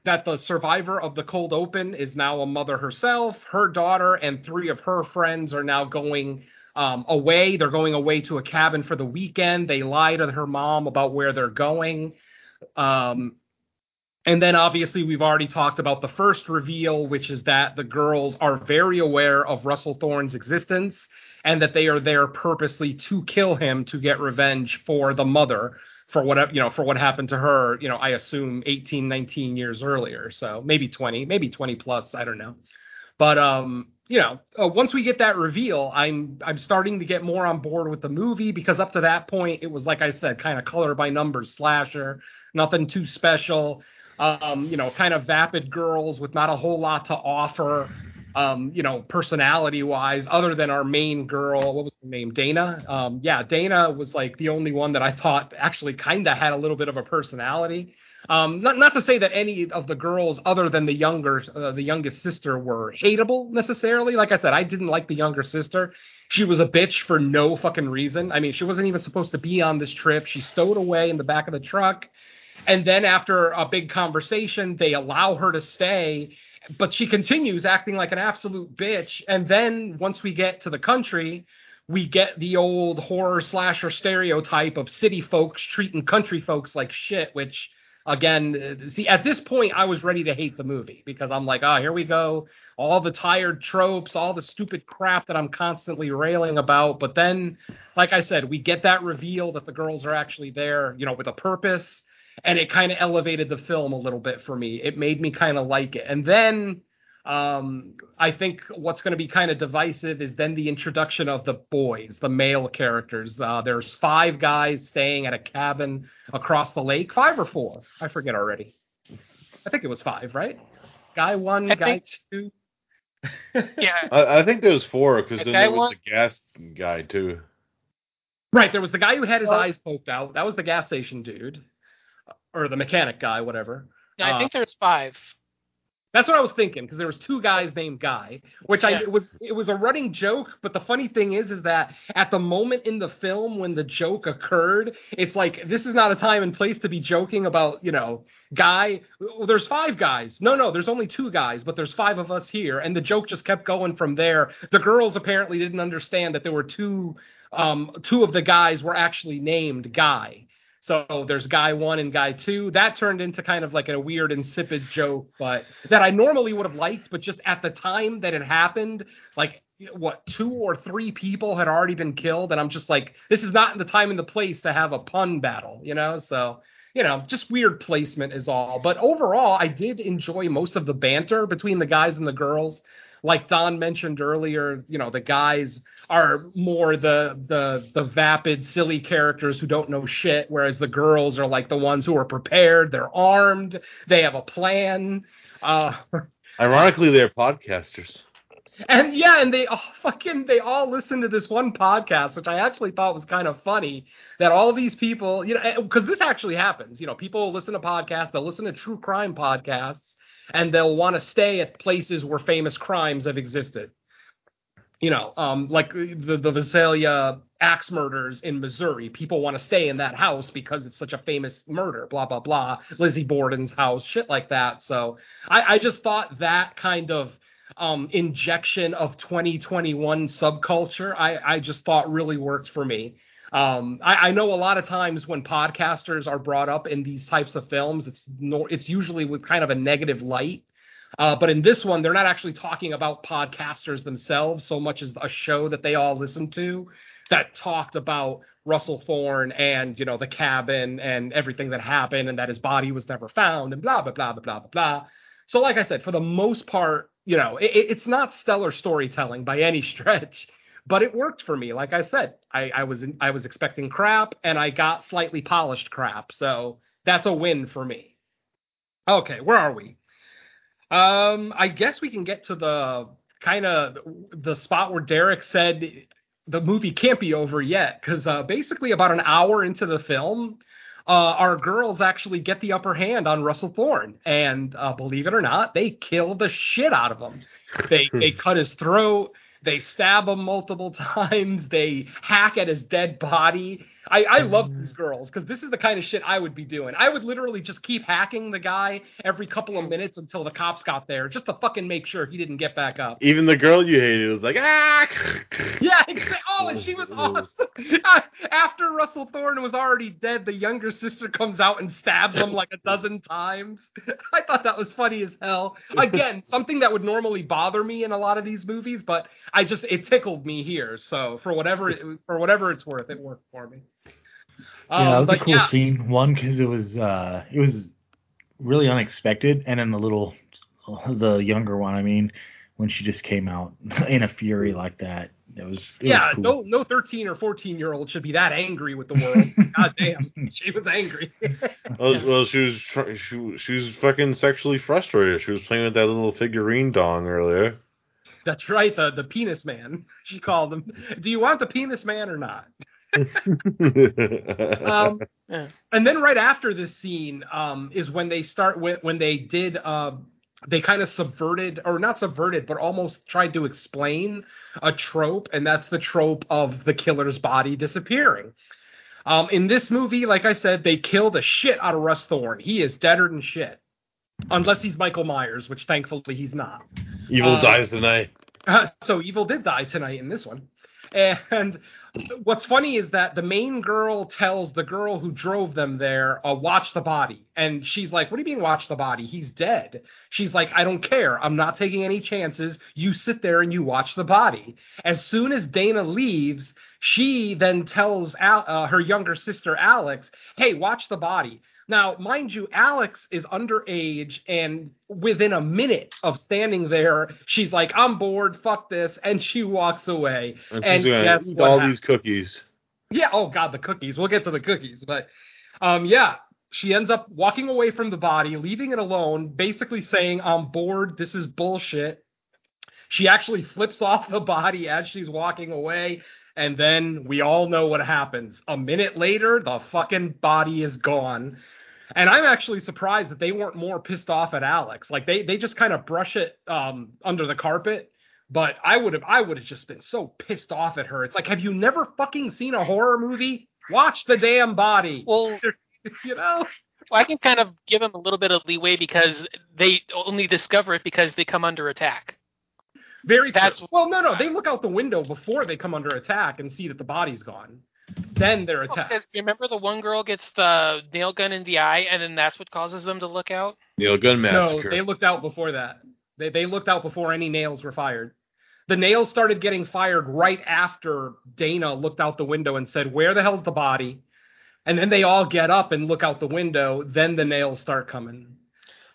that the survivor of the cold open is now a mother herself. Her daughter and three of her friends are now going um, away. They're going away to a cabin for the weekend. They lie to her mom about where they're going. Um, and then obviously we've already talked about the first reveal, which is that the girls are very aware of Russell Thorn's existence and that they are there purposely to kill him to get revenge for the mother for what you know for what happened to her you know i assume 18 19 years earlier so maybe 20 maybe 20 plus i don't know but um you know uh, once we get that reveal i'm i'm starting to get more on board with the movie because up to that point it was like i said kind of color by numbers slasher nothing too special um you know kind of vapid girls with not a whole lot to offer um, you know, personality wise, other than our main girl, what was her name? Dana. Um, yeah, Dana was like the only one that I thought actually kind of had a little bit of a personality. Um, not not to say that any of the girls, other than the younger, uh, the youngest sister, were hateable necessarily. Like I said, I didn't like the younger sister. She was a bitch for no fucking reason. I mean, she wasn't even supposed to be on this trip. She stowed away in the back of the truck. And then after a big conversation, they allow her to stay but she continues acting like an absolute bitch. And then once we get to the country, we get the old horror slasher stereotype of city folks treating country folks like shit, which again, see, at this point, I was ready to hate the movie because I'm like, oh, here we go. All the tired tropes, all the stupid crap that I'm constantly railing about. But then, like I said, we get that reveal that the girls are actually there, you know, with a purpose and it kind of elevated the film a little bit for me. It made me kind of like it. And then um, I think what's going to be kind of divisive is then the introduction of the boys, the male characters. Uh, there's five guys staying at a cabin across the lake, five or four, I forget already. I think it was five, right? Guy one, I guy think- two. Yeah, I, I think there was four because then there was one- the gas guy too. Right, there was the guy who had his Well- eyes poked out. That was the gas station dude, or the mechanic guy, whatever. I Uh, think there's five. That's what I was thinking because there was two guys named Guy, which I Yeah. it was it was a running joke. But the funny thing is, is that at the moment in the film when the joke occurred, it's like this is not a time and place to be joking about you know Guy. Well, there's five guys. No, no, there's only two guys, but there's five of us here, and the joke just kept going from there. The girls apparently didn't understand that there were two. Um, two of the guys were actually named Guy. So there's guy one and guy two. That turned into kind of like a weird, insipid joke, but that I normally would have liked, but just at the time that it happened, like what two or three people had already been killed, and I'm just like, this is not the time and the place to have a pun battle, you know? So you know, just weird placement is all. But overall, I did enjoy most of the banter between the guys and the girls. Like Don mentioned earlier, you know, the guys are more the the the vapid, silly characters who don't know shit, whereas the girls are like the ones who are prepared, they're armed, they have a plan. Uh Ironically, they're podcasters. and yeah, and they all fucking they all listen to this one podcast, which I actually thought was kind of funny. That all these people, you know, because this actually happens. You know, people listen to podcasts, they'll listen to true crime podcasts, and they'll want to stay at places where famous crimes have existed. You know, um, like the the Villisca axe murders in Missouri. People want to stay in that house because it's such a famous murder. Blah blah blah. Lizzie Borden's house, shit like that. So I, I just thought that kind of um, injection of 2021 subculture, I, I just thought really worked for me. Um, I, I know a lot of times when podcasters are brought up in these types of films, it's it's usually with kind of a negative light. Uh, but in this one, they're not actually talking about podcasters themselves so much as a show that they all listen to that talked about Russell Thorn and you know the cabin and everything that happened and that his body was never found and blah blah blah blah blah blah blah. So like I said, for the most part, you know, it, it's not stellar storytelling by any stretch, but it worked for me. Like I said, I, I was I was expecting crap and I got slightly polished crap, so that's a win for me. Okay, where are we? Um, I guess we can get to the kind of the spot where Derek said the movie can't be over yet because uh, basically about an hour into the film, uh, our girls actually get the upper hand on Russell Thorn, and uh, believe it or not, they kill the shit out of him. They they cut his throat. They stab him multiple times. They hack at his dead body. I, I love these girls because this is the kind of shit I would be doing. I would literally just keep hacking the guy every couple of minutes until the cops got there, just to fucking make sure he didn't get back up. Even the girl you hated was like, ah. Yeah, exactly. Oh, and she was awesome. After Russell Thorn was already dead, the younger sister comes out and stabs him like a dozen times. I thought that was funny as hell. Again, something that would normally bother me in a lot of these movies, but I just it tickled me here. So for whatever it, for whatever it's worth, it worked for me. Yeah, that Um, was a cool yeah, scene. One because it was uh, it was really unexpected, and then the little, the younger one. I mean, when she just came out in a fury like that, it was it yeah, was cool. no, no, thirteen or fourteen year old should be that angry with the world. God damn, she was angry. well, well, she was tr- she, she was fucking sexually frustrated. She was playing with that little figurine dong earlier. That's right, the the penis man. She called him. Do you want the penis man or not? Um, Yeah. and then right after this scene um, is when they start with when they did uh, they kind of subverted or not subverted but almost tried to explain a trope and that's the trope of the killer's body disappearing. Um, in this movie like i said they kill the shit out of russ thorn. He is deader than shit. Unless he's michael myers which thankfully he's not. Evil Uh, dies tonight. uh, so evil did die tonight in this one. And what's funny is that the main girl tells the girl who drove them there uh, watch the body. And she's like what do you mean watch the body? He's dead. She's like i don't care. I'm not taking any chances. You sit there and you watch the body. As soon as dana leaves she then tells Al- uh, her younger sister alex hey watch the body now, mind you, Alex is underage, and within a minute of standing there, she's like, "I'm bored, fuck this," and she walks away. And and guess what all hap- these cookies. Yeah. Oh God, the cookies. We'll get to the cookies, but um, yeah, she ends up walking away from the body, leaving it alone, basically saying, "I'm bored. This is bullshit." She actually flips off the body as she's walking away, and then we all know what happens. A minute later, the fucking body is gone. And I'm actually surprised that they weren't more pissed off at Alex. Like they they just kind of brush it um, under the carpet. But I would have I would have just been so pissed off at her. It's like, have you never fucking seen a horror movie? Watch the damn body. Well, you know? I can kind of give them a little bit of leeway because they only discover it because they come under attack. Very That's- true. well, no, no. They look out the window before they come under attack and see that the body's gone. Then they're attacked. Because remember the one girl gets the nail gun in the eye, and then that's what causes them to look out. Nail Gun massacre. No, they looked out before that. They they looked out before any nails were fired. The nails started getting fired right after Dana looked out the window and said, "Where the hell's the body?" and then they all get up and look out the window. Then the nails start coming.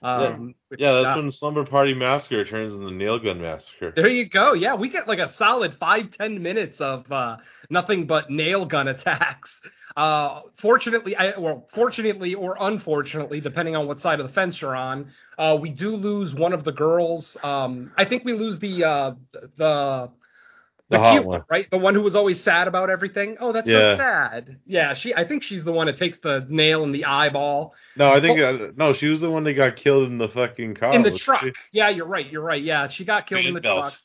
Um, which, Yeah, that's uh, when Slumber Party Massacre turns into the Nail Gun Massacre. There you go. Yeah, we get like a solid five ten minutes of uh, nothing but nail gun attacks. Uh, fortunately, I, well, fortunately or unfortunately, depending on what side of the fence you're on, uh, we do lose one of the girls. Um, I think we lose the uh, the The hot cute one. right? The one who was always sad about everything. Oh, that's Yeah. so sad. Yeah, she. I think she's the one that takes the nail in the eyeball No, I think uh, no, she was the one that got killed in the fucking car. in the truck. she? Yeah, you're right. You're right. Yeah, she got killed in the Fan belt. truck.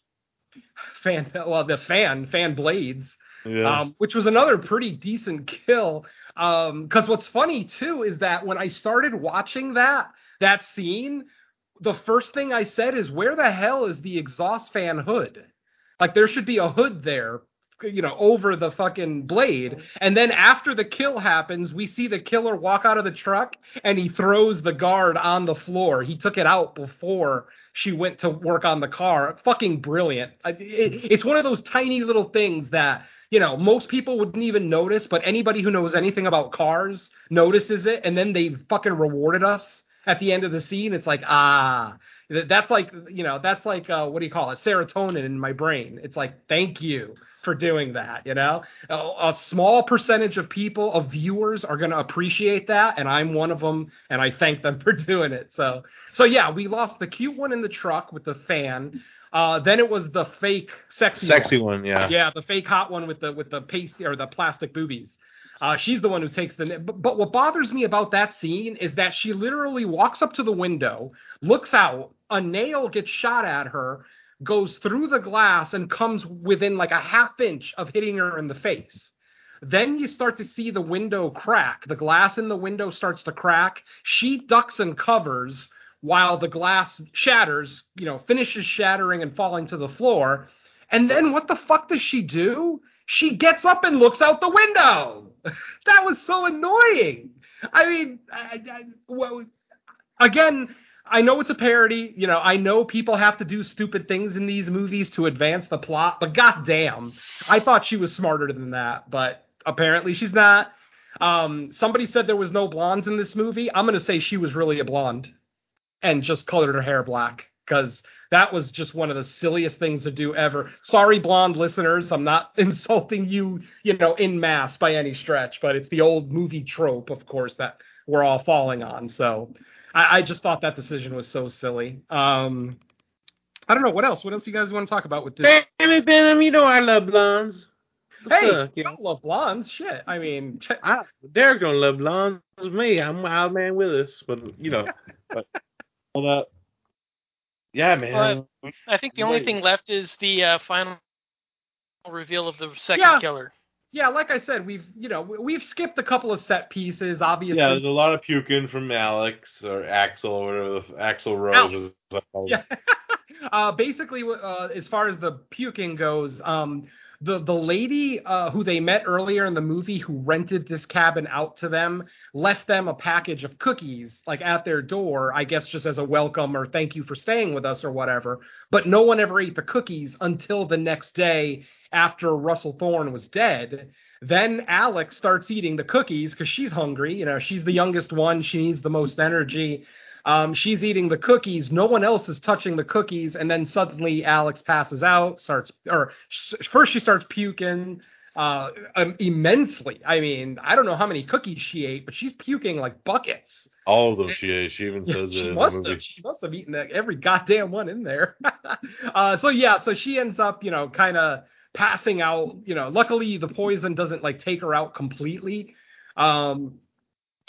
Fan, well, the fan, fan blades. Yeah. um, which was another pretty decent kill. Because what's funny too is that when I started watching that that scene, the first thing I said is, "Where the hell is the exhaust fan hood? Like there should be a hood there." You know, over the fucking blade. And then after the kill happens, we see the killer walk out of the truck and he throws the guard on the floor. He took it out before she went to work on the car. Fucking brilliant. It, it's one of those tiny little things that you know, most people wouldn't even notice, but anybody who knows anything about cars notices it, and then they fucking rewarded us at the end of the scene. It's like, ah, that's like, you know, that's like, uh, what do you call it? Serotonin in my brain. It's like, thank you for doing that. You know, a, a small percentage of people, of viewers, are going to appreciate that, and I'm one of them, and I thank them for doing it. So, so yeah, we lost the cute one in the truck with the fan. Uh, then it was the fake sexy, Sexy one. one, yeah. Yeah, the fake hot one with the with the paste or the plastic boobies. Uh, she's the one who takes the. But, but what bothers me about that scene is that she literally walks up to the window, looks out, a nail gets shot at her, goes through the glass, and comes within like a half inch of hitting her in the face. Then you start to see the window crack. The glass in the window starts to crack. She ducks and covers while the glass shatters, you know, finishes shattering and falling to the floor. And then what the fuck does she do? She gets up and looks out the window. that was so annoying. I mean, I, I, well, again, I know it's a parody. You know, I know people have to do stupid things in these movies to advance the plot, but goddamn, I thought she was smarter than that, but apparently she's not. Um, somebody said there was no blondes in this movie. I'm gonna say she was really a blonde and just colored her hair black because that was just one of the silliest things to do ever. Sorry, blonde listeners, I'm not insulting you, you know, in mass by any stretch, but it's the old movie trope, of course, that we're all falling on. So I, I just thought that decision was so silly. Um, I don't know what else. What else you guys want to talk about with this? Damn it, Venom, you know I love blondes. Hey, you don't love blondes, shit. I mean, ch- I, they're gonna love blondes. Me, I'm Wild Man Willis, but you know, but, but uh, yeah, man. I think the only Right. thing left is the uh, final reveal of the second Yeah. killer. Yeah, like I said, we've you know we- we've skipped a couple of set pieces. Obviously, yeah, there's a lot of puking from Alex or Axel or whatever the Axl Rose Alex. is. Yeah. uh, basically, uh, as far as the puking goes, um, the the lady uh, who they met earlier in the movie who rented this cabin out to them left them a package of cookies like at their door. I guess just as a welcome or thank you for staying with us or whatever. But no one ever ate the cookies until the next day after Russell Thorn was dead. Then Alex starts eating the cookies because she's hungry. You know, she's the youngest one. She needs the most energy. Um, she's eating the cookies. No one else is touching the cookies. And then suddenly Alex passes out, starts, or sh- first she starts puking uh, um, immensely. I mean, I don't know how many cookies she ate, but she's puking like buckets. All of them she ate. She even says it she the must have. She must have eaten every goddamn one in there. uh, so yeah, so she ends up, you know, kind of passing out. You know, luckily the poison doesn't like take her out completely. Um,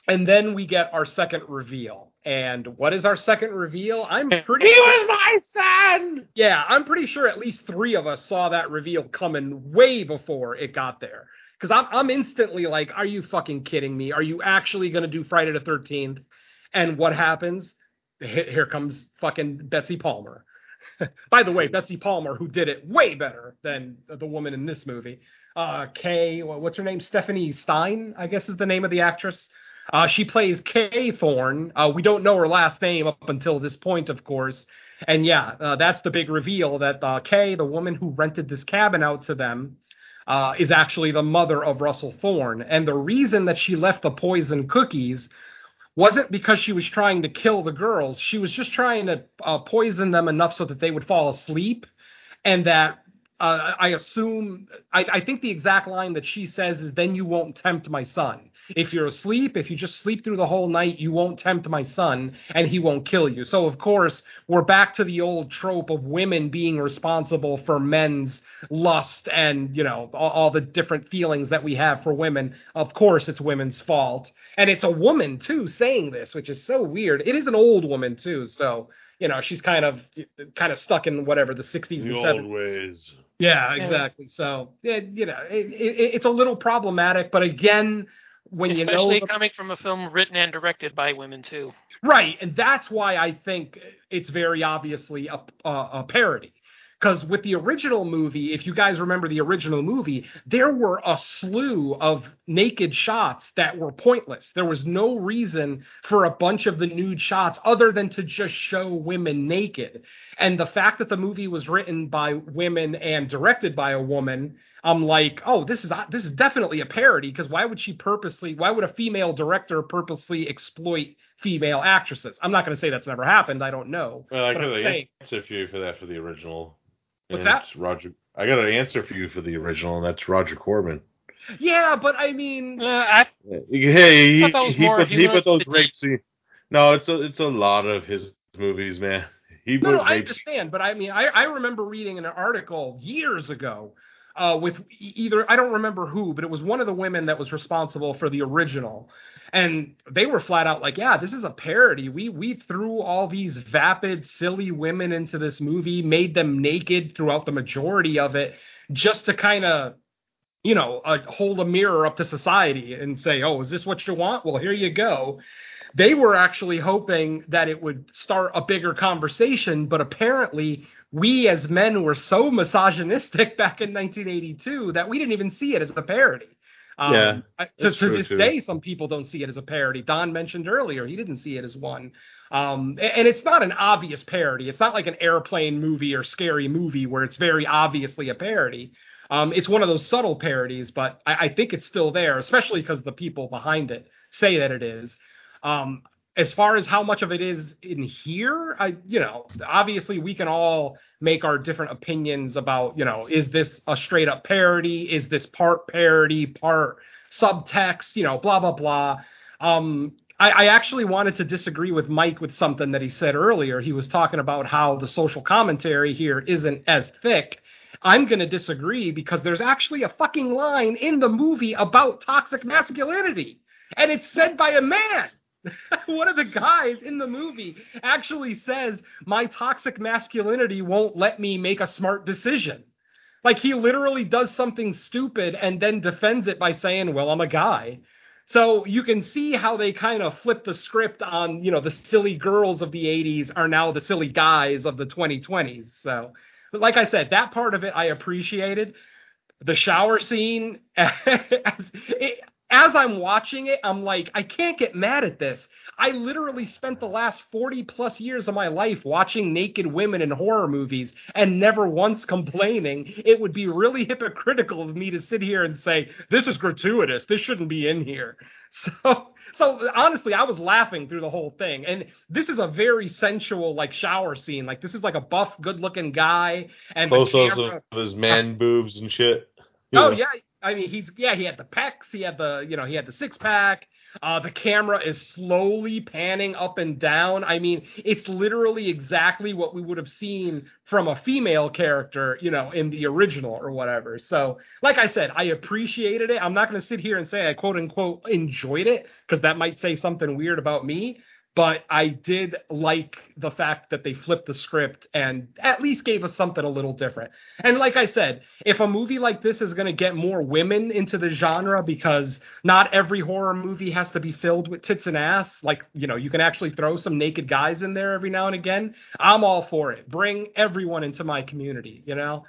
and then we get our second reveal. And what is our second reveal? I'm pretty. He was my son. Yeah, I'm pretty sure at least three of us saw that reveal coming way before it got there. Because I'm, I'm instantly like, are you fucking kidding me? Are you actually going to do Friday the 13th? And what happens? Here here comes fucking Betsy Palmer. By the way, Betsy Palmer, who did it way better than the woman in this movie. Uh, Kay, what's her name? Stephanie Stein, I guess is the name of the actress. Uh, she plays Kay Thorn. Uh, we don't know her last name up until this point, of course. And yeah, uh, that's the big reveal that uh, Kay, the woman who rented this cabin out to them, uh, is actually the mother of Russell Thorn. And the reason that she left the poison cookies wasn't because she was trying to kill the girls. She was just trying to uh, poison them enough so that they would fall asleep, and that uh, I assume I, I think the exact line that she says is, "Then you won't tempt my son." If you're asleep, if you just sleep through the whole night, you won't tempt my son and he won't kill you. So, of course, we're back to the old trope of women being responsible for men's lust and, you know, all, all the different feelings that we have for women. Of course, it's women's fault. And it's a woman, too, saying this, which is so weird. It is an old woman, too. So, you know, she's kind of kind of stuck in whatever the 60s The and old 70s. ways. Yeah, exactly. So, it, you know, it, it, it's a little problematic, but again, when you know Especially coming from a film written and directed by women too. Right, and that's why I think it's very obviously a, a, a parody. Because with the original movie, if you guys remember the original movie, there were a slew of naked shots that were pointless. There was no reason for a bunch of the nude shots other than to just show women naked. And the fact that the movie was written by women and directed by a woman, I'm like, oh, this is this is definitely a parody. Because why would she purposely? Why would a female director purposely exploit female actresses? I'm not going to say that's never happened. I don't know. Well, I I'm answer for you for that for the original. What's And that? it's Roger. I got an answer for you for the original, and that's Roger Corman. Yeah, but I mean, Uh, I, Hey, he, thought that was he more- put, he he put those the- rape scenes. No, it's a it's a lot of his movies, man. He no, no, I understand, but I mean, I, I remember reading an article years ago uh, with either I don't remember who, but it was one of the women that was responsible for the original, and they were flat out like, "Yeah, this is a parody. We we threw all these vapid, silly women into this movie, made them naked throughout the majority of it, just to kind of." You know, uh, hold a mirror up to society and say, "Oh, is this what you want? Well, here you go." They were actually hoping that it would start a bigger conversation, but apparently we as men were so misogynistic back in 1982 that we didn't even see it as a parody. Um, Yeah, to, to this too. day, some people don't see it as a parody. Don mentioned earlier he didn't see it as one, um, and it's not an obvious parody. It's not like an airplane movie or scary movie where it's very obviously a parody. Um, it's one of those subtle parodies, but I, I think it's still there, especially because the people behind it say that it is. Um, as far as how much of it is in here, I, you know, obviously we can all make our different opinions about, you know, is this a straight up parody? Is this part parody, part subtext, you know, blah, blah, blah. Um, I, I actually wanted to disagree with Mike with something that he said earlier. He was talking about how the social commentary here isn't as thick. I'm going to disagree because there's actually a fucking line in the movie about toxic masculinity, and it's said by a man. One of the guys in the movie actually says, My toxic masculinity won't let me make a smart decision. Like he literally does something stupid and then defends it by saying, Well, I'm a guy. So you can see how they kind of flip the script on, you know, the silly girls of the 80s are now the silly guys of the 2020s. So, like I said, that part of it I appreciated. The shower scene, it, as I'm watching it, I'm like, I can't get mad at this. I literally spent the last 40 plus years of my life watching naked women in horror movies and never once complaining. It would be really hypocritical of me to sit here and say, this is gratuitous. This shouldn't be in here. So, so honestly, I was laughing through the whole thing. And this is a very sensual, like shower scene. Like this is like a buff, good looking guy. And close ups of his man boobs and shit. Oh yeah, I mean he's yeah he had the pecs, he had the you know he had the six pack. Uh, the camera is slowly panning up and down. I mean, it's literally exactly what we would have seen from a female character, you know, in the original or whatever. So, like I said, I appreciated it. I'm not going to sit here and say I quote unquote enjoyed it because that might say something weird about me. But I did like the fact that they flipped the script and at least gave us something a little different. And like I said, if a movie like this is going to get more women into the genre, because not every horror movie has to be filled with tits and ass, like, you know, you can actually throw some naked guys in there every now and again. I'm all for it. Bring everyone into my community, you know?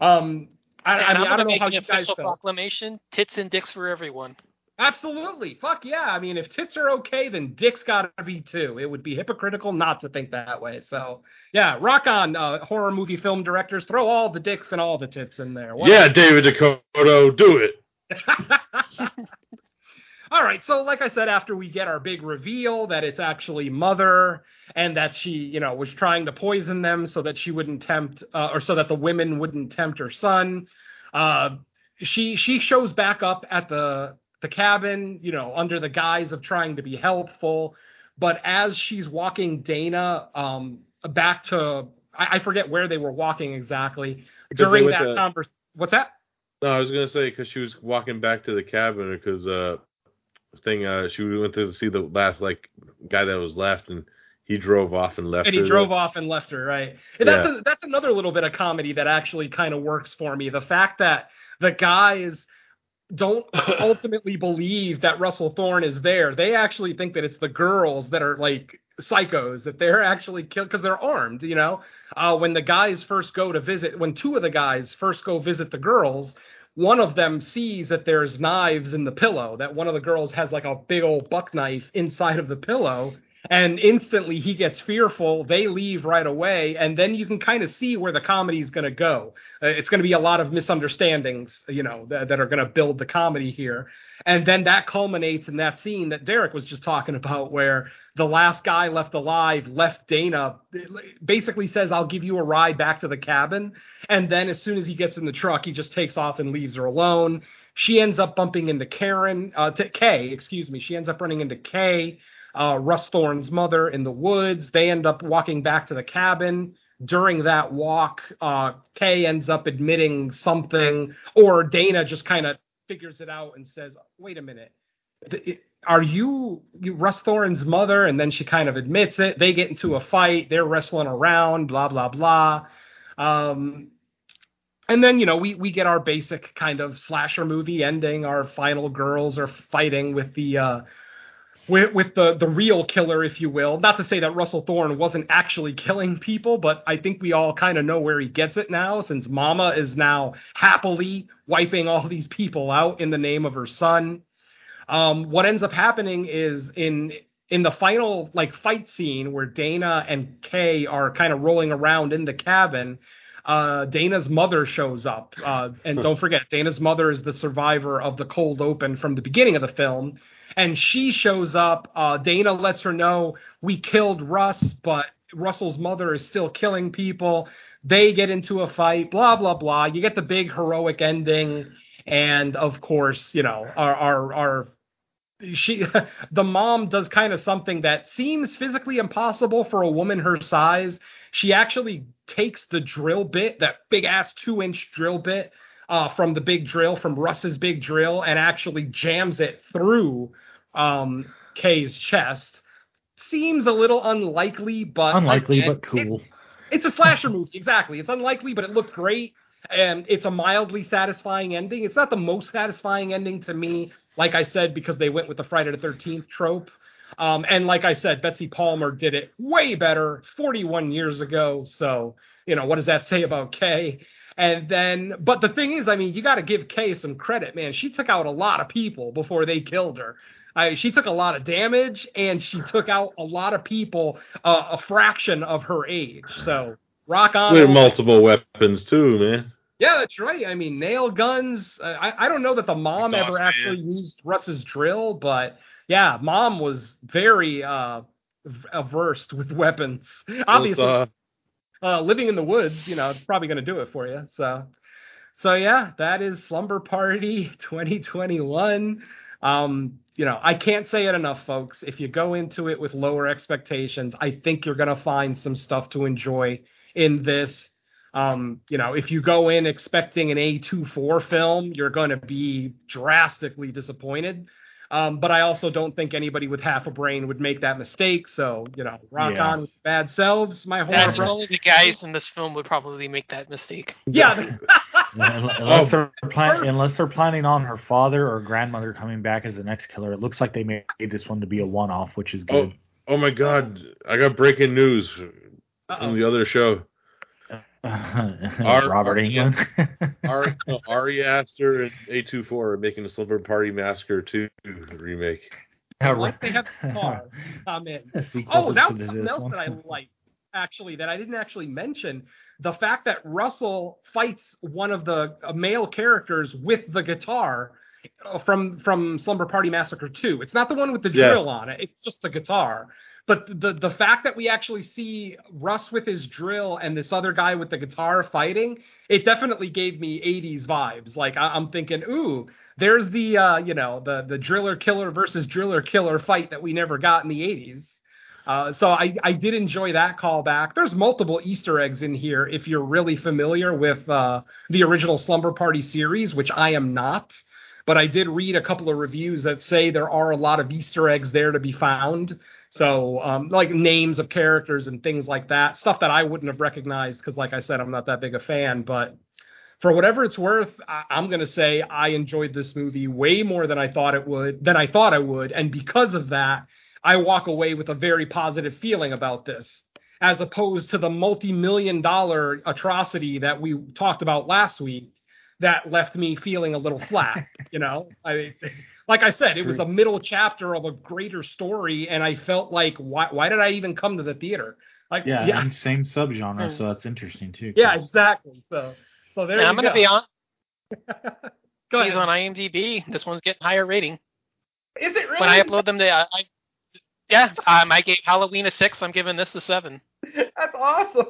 Um, I, I mean, I'm gonna don't know make how you guys feel. proclamation: tits and dicks for everyone. Absolutely. Fuck yeah. I mean, if tits are okay, then dicks got to be too. It would be hypocritical not to think that way. So, yeah, rock on, uh, horror movie film directors. Throw all the dicks and all the tits in there. Why Yeah, David DeCoteau, do it. All right, so like I said, after we get our big reveal that it's actually Mother and that she, you know, was trying to poison them so that she wouldn't tempt, uh, or so that the women wouldn't tempt her son, uh, she she shows back up at the the cabin, you know, under the guise of trying to be helpful. But as she's walking Dana um, back to, I, I forget where they were walking exactly during that to- conversation. What's that? No, I was gonna say because she was walking back to the cabin because uh thing uh she went to see the last like guy that was left and he drove off and left. and he her. drove off and left her right and that's a, that's another little bit of comedy that actually kind of works for me the fact that the guys don't ultimately believe that Russell Thorn is there. They actually think that it's the girls that are like psychos that they're actually killed because they're armed you know? Uh, when the guys first go to visit when two of the guys first go visit the girls one of them sees that there's knives in the pillow that one of the girls has like a big old buck knife inside of the pillow and instantly he gets fearful they leave right away and then you can kind of see where the comedy is going to go. Uh, it's going to be a lot of misunderstandings you know that, that are going to build the comedy here. And then that culminates in that scene that derek was just talking about where the last guy left alive left dana basically says i'll give you a ride back to the cabin. And then as soon as he gets in the truck he just takes off and leaves her alone. She ends up bumping into karen uh, to kay excuse me. She ends up running into kay uh, Russ Thorn's mother in the woods. They end up walking back to the cabin. During that walk, uh, Kay ends up admitting something, or Dana just kind of figures it out and says, "Wait a minute, are you, you Russ Thorn's mother?" And then she kind of admits it. They get into a fight. They're wrestling around. Blah blah blah. Um, and then you know we we get our basic kind of slasher movie ending. Our final girls are fighting with the. Uh, with, with the the real killer, if you will. Not to say that Russell Thorn wasn't actually killing people, but I think we all kind of know where he gets it now, since Mama is now happily wiping all these people out in the name of her son. Um, what ends up happening is in in the final like fight scene where Dana and Kay are kind of rolling around in the cabin. Uh, Dana's mother shows up, uh, and don't forget, Dana's mother is the survivor of the cold open from the beginning of the film and she shows up. Uh, Dana lets her know we killed Russ, but Russell's mother is still killing people. They get into a fight, blah blah blah. You get the big heroic ending, and of course, you know our our our she the mom does kind of something that seems physically impossible for a woman her size. She actually takes the drill bit, that big ass two inch drill bit, uh, from the big drill, from Russ's big drill, and actually jams it through um, Kay's chest. Seems a little unlikely, but Unlikely, again, but cool. it- it's a slasher movie, exactly. It's unlikely, but it looked great, and it's a mildly satisfying ending. It's not the most satisfying ending to me, like I said, because they went with the Friday the Thirteenth trope. Um, and like I said, Betsy Palmer did it way better 41 years ago. So, you know, what does that say about Kay? And then, but the thing is, I mean, you got to give Kay some credit, man. She took out a lot of people before they killed her. I, she took a lot of damage and she took out a lot of people uh, a fraction of her age. So, rock on. With multiple weapons too, man. Yeah, that's right. I mean, nail guns. uh, I, I don't know that the mom Exhaust ever actually fans. used Russ's drill, but yeah, mom was very uh, v- averse with weapons. Obviously, Those, uh, living in the woods, you know, it's probably going to do it for you. So, so yeah, that is Slumber Party 2021. Um, you know, I can't say it enough, folks. If you go into it with lower expectations, I think you're going to find some stuff to enjoy in this. Um, you know, if you go in expecting an A24 film, you're going to be drastically disappointed. Um, but I also don't think anybody with half a brain would make that mistake. So, you know, rock Yeah. on with bad selves, my horror That, bro. only the guys in this film would probably make that mistake. Yeah, Unless, unless they're plan- unless they're planning on her father or grandmother coming back as the next killer, it looks like they made this one to be a one-off, which is oh, good. oh my God! I got breaking news Uh-oh. from the other show. Robert Englund. Ari, no, Ari Aster and A24 are making a Slumber Party Massacre 2 remake. I like they have the guitar come in. Oh, that was something else that I like actually that I didn't actually mention. The fact that Russell fights one of the uh, male characters with the guitar uh, from from Slumber Party Massacre 2. It's not the one with the Yeah. drill on it. It's just the guitar. But the the fact that we actually see Russ with his drill and this other guy with the guitar fighting, it definitely gave me 80s vibes. Like I, I'm thinking, ooh, there's the uh, you know the the driller killer versus driller killer fight that we never got in the 80s. Uh, so I, I did enjoy that callback. There's multiple Easter eggs in here if you're really familiar with uh, the original Slumber Party series, which I am not. But I did read a couple of reviews that say there are a lot of Easter eggs there to be found. So, um, like names of characters and things like that, stuff that I wouldn't have recognized because, like I said, I'm not that big a fan. But for whatever it's worth, I- I'm gonna say I enjoyed this movie way more than I thought it would, than I thought I would, and because of that, I walk away with a very positive feeling about this, as opposed to the multi-million dollar atrocity that we talked about last week that left me feeling a little flat. you know, I like I said, it was a middle chapter of a greater story, and I felt like why why did I even come to the theater? Like Yeah, yeah, and same subgenre, so that's interesting too. yeah, exactly. So so there And you I'm gonna go. be on. Go He's ahead. on IMDb. This one's getting higher rating. Is it really? When I upload them, to, I, I yeah, um, I gave Halloween a six. I'm giving this a seven. That's awesome.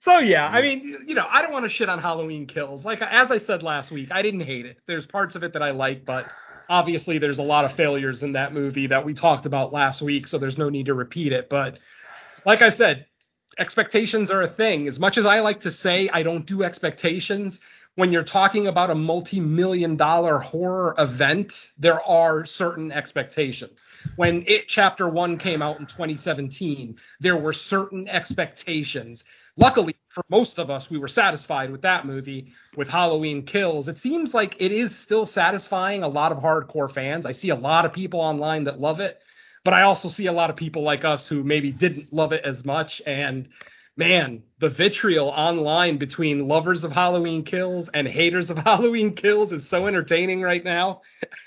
So yeah, I mean, you know, I don't want to shit on Halloween Kills. Like as I said last week, I didn't hate it. There's parts of it that I like, but obviously there's a lot of failures in that movie that we talked about last week, so there's no need to repeat it. But like I said, expectations are a thing. As much as I like to say I don't do expectations, when you're talking about a multi-million dollar horror event, there are certain expectations. When It Chapter 1 came out in 2017, there were certain expectations. Luckily, for most of us, we were satisfied with that movie. With Halloween Kills, it seems like it is still satisfying a lot of hardcore fans. I see a lot of people online that love it, but I also see a lot of people like us who maybe didn't love it as much. And man, the vitriol online between lovers of Halloween Kills and haters of Halloween Kills is so entertaining right now.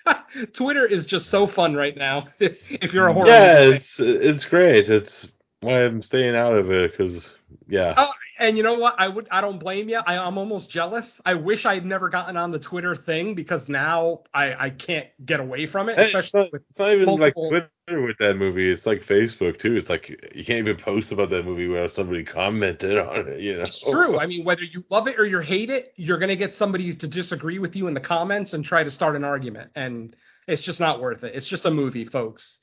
Twitter is just so fun right now. if you're a horror Yeah, fan. it's it's great. It's I'm staying out of it because yeah, Oh, and you know what? I would. I don't blame you. I, I'm almost jealous. I wish I had never gotten on the Twitter thing because now I, I can't get away from it. Hey, it's, Especially not, with it's not even multiple- like Twitter with that movie. It's like Facebook too. It's like you can't even post about that movie without somebody commented on it. You know, It's true. I mean, whether you love it or you hate it, you're going to get somebody to disagree with you in the comments and try to start an argument. And it's just not worth it. It's just a movie, folks.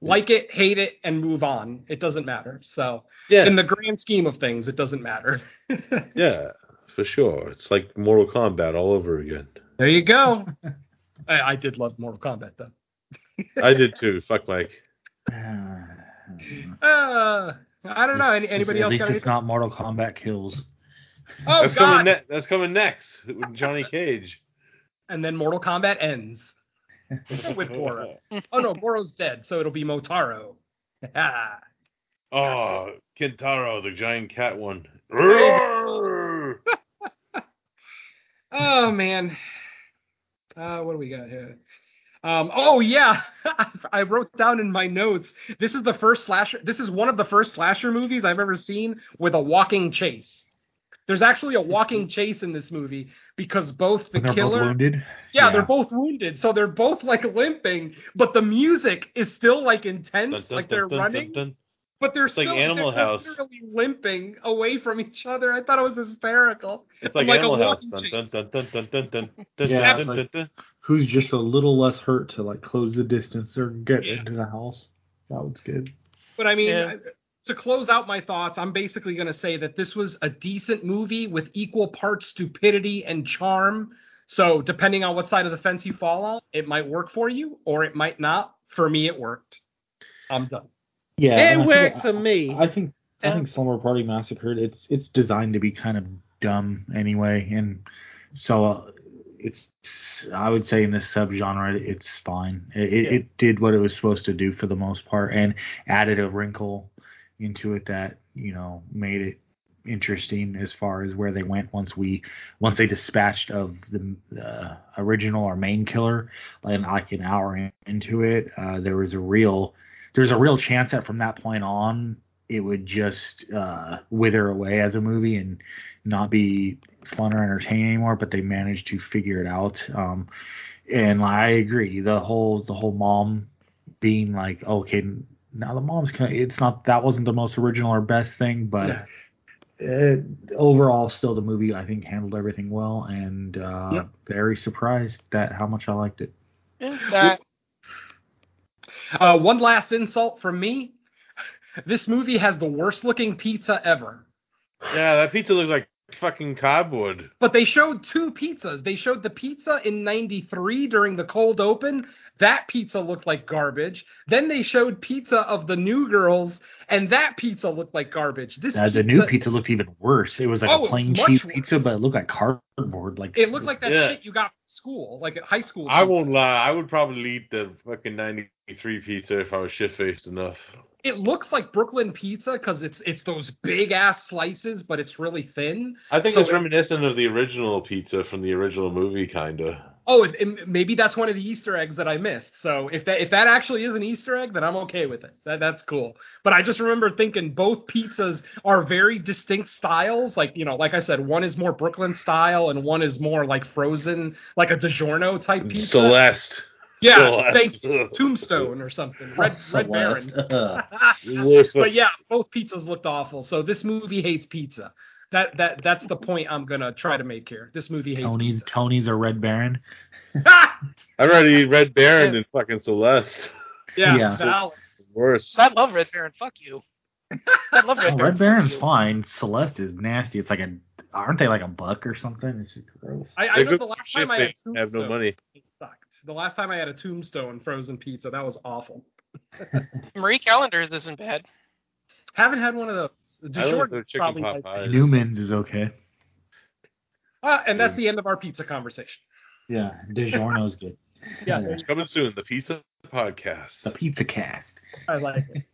Like it, hate it, and move on. It doesn't matter. So, Yeah, in the grand scheme of things, it doesn't matter. yeah, for sure. It's like Mortal Kombat all over again. there you go. I, I did love Mortal Kombat, though. I did too. Fuck Mike. Uh, I don't know. Any, anybody At else least got it's anything? not Mortal Kombat kills. Oh, that's God. coming. Ne- that's coming next with Johnny Cage. and then Mortal Kombat ends with Goro. Oh, no, Goro's dead, so it'll be Motaro. Ah. Oh, Kintaro, the giant cat one. Oh man. Uh, what do we got here? Um, oh yeah, I wrote down in my notes. This is the first slasher. This is one of the first slasher movies I've ever seen with a walking chase. There's actually a walking chase in this movie because both the When they're both killer, wounded. yeah, Yeah. they're both wounded, so they're both like limping, but the music is still like intense, Dun, dun, like they're dun, running, dun, dun. but they're like still Animal they're House. literally limping away from each other. I thought it was hysterical. It's like, like Animal House. Yeah, it's like-. Who's just a little less hurt to like close the distance or get Yeah. into the house? That was good. But I mean, Yeah. To close out my thoughts, I'm basically going to say that this was a decent movie with equal parts stupidity and charm. So, depending on what side of the fence you fall on, it might work for you or it might not. For me, it worked. I'm done. Yeah, It worked think- for me. I think I Yeah. think Slumber Party Massacre. It's it's designed to be kind of dumb anyway, and so uh, it's I would say in this subgenre it's fine. It, it, Yeah. it did what it was supposed to do for the most part, and added a wrinkle into it that you know made it interesting as far as where they went once we once they dispatched of the uh, original or main killer like an hour in- into it. Uh, there was a real there's a real chance that from that point on it would just uh, wither away as a movie and not be fun or entertaining anymore but they managed to figure it out. Um, and I agree the whole the whole mom being like okay now the mom's kind of, it's not that wasn't the most original or best thing but Yeah. it, overall still the movie i think handled everything well and uh Yep. very surprised that how much i liked it Yeah, Uh, one last insult from me. This movie has the worst looking pizza ever. Yeah, that pizza looks like fucking cardboard. But they showed two pizzas. They showed the pizza in 93 during the cold open. That pizza looked like garbage. Then they showed pizza of the new girls, and that pizza looked like garbage. This uh, the new pizza looked even worse it was like Oh, a plain cheese worse. pizza but it looked like cardboard like It looked like that Yeah. shit you got from school, like at high school. I won't lie. I would probably eat the fucking 93 pizza if I was shit faced enough. It looks like Brooklyn pizza because it's it's those big ass slices, but it's really thin. I think So it's it- reminiscent of the original pizza from the original movie, kinda. Oh, it, it- maybe that's one of the Easter eggs that I missed. So if that if that actually is an Easter egg, then I'm okay with it. That that's cool. But I just remember thinking both pizzas are very distinct styles. Like you know, like I said, one is more Brooklyn style and one is more like frozen, like a DiGiorno type mm, pizza. Celeste. Yeah, Celeste. thank you. Tombstone or something. Red Red Baron. but yeah, both pizzas looked awful. So this movie hates pizza. That that that's the point I'm gonna try to make here. This movie hates tony's pizza. tony's a red baron I'd rather eat Red Baron than fucking Celeste. yeah, Yeah. Alex. Worse. I love Red Baron. Fuck you. I love Red oh, Baron. red fuck baron's fine celeste is nasty it's like a aren't they like a buck or something it's just gross I, I They're know the last time I had faced and have no money. It sucked. The last time I had a Tombstone frozen pizza, that was awful. Marie Callender's isn't bad. Haven't had one of those. I like their chicken probably pot like- pies. newman's is okay Ah, and that's the end of our pizza conversation. yeah DiGiorno's good Yeah, It's coming soon. The Pizza Podcast. the pizza cast I like it.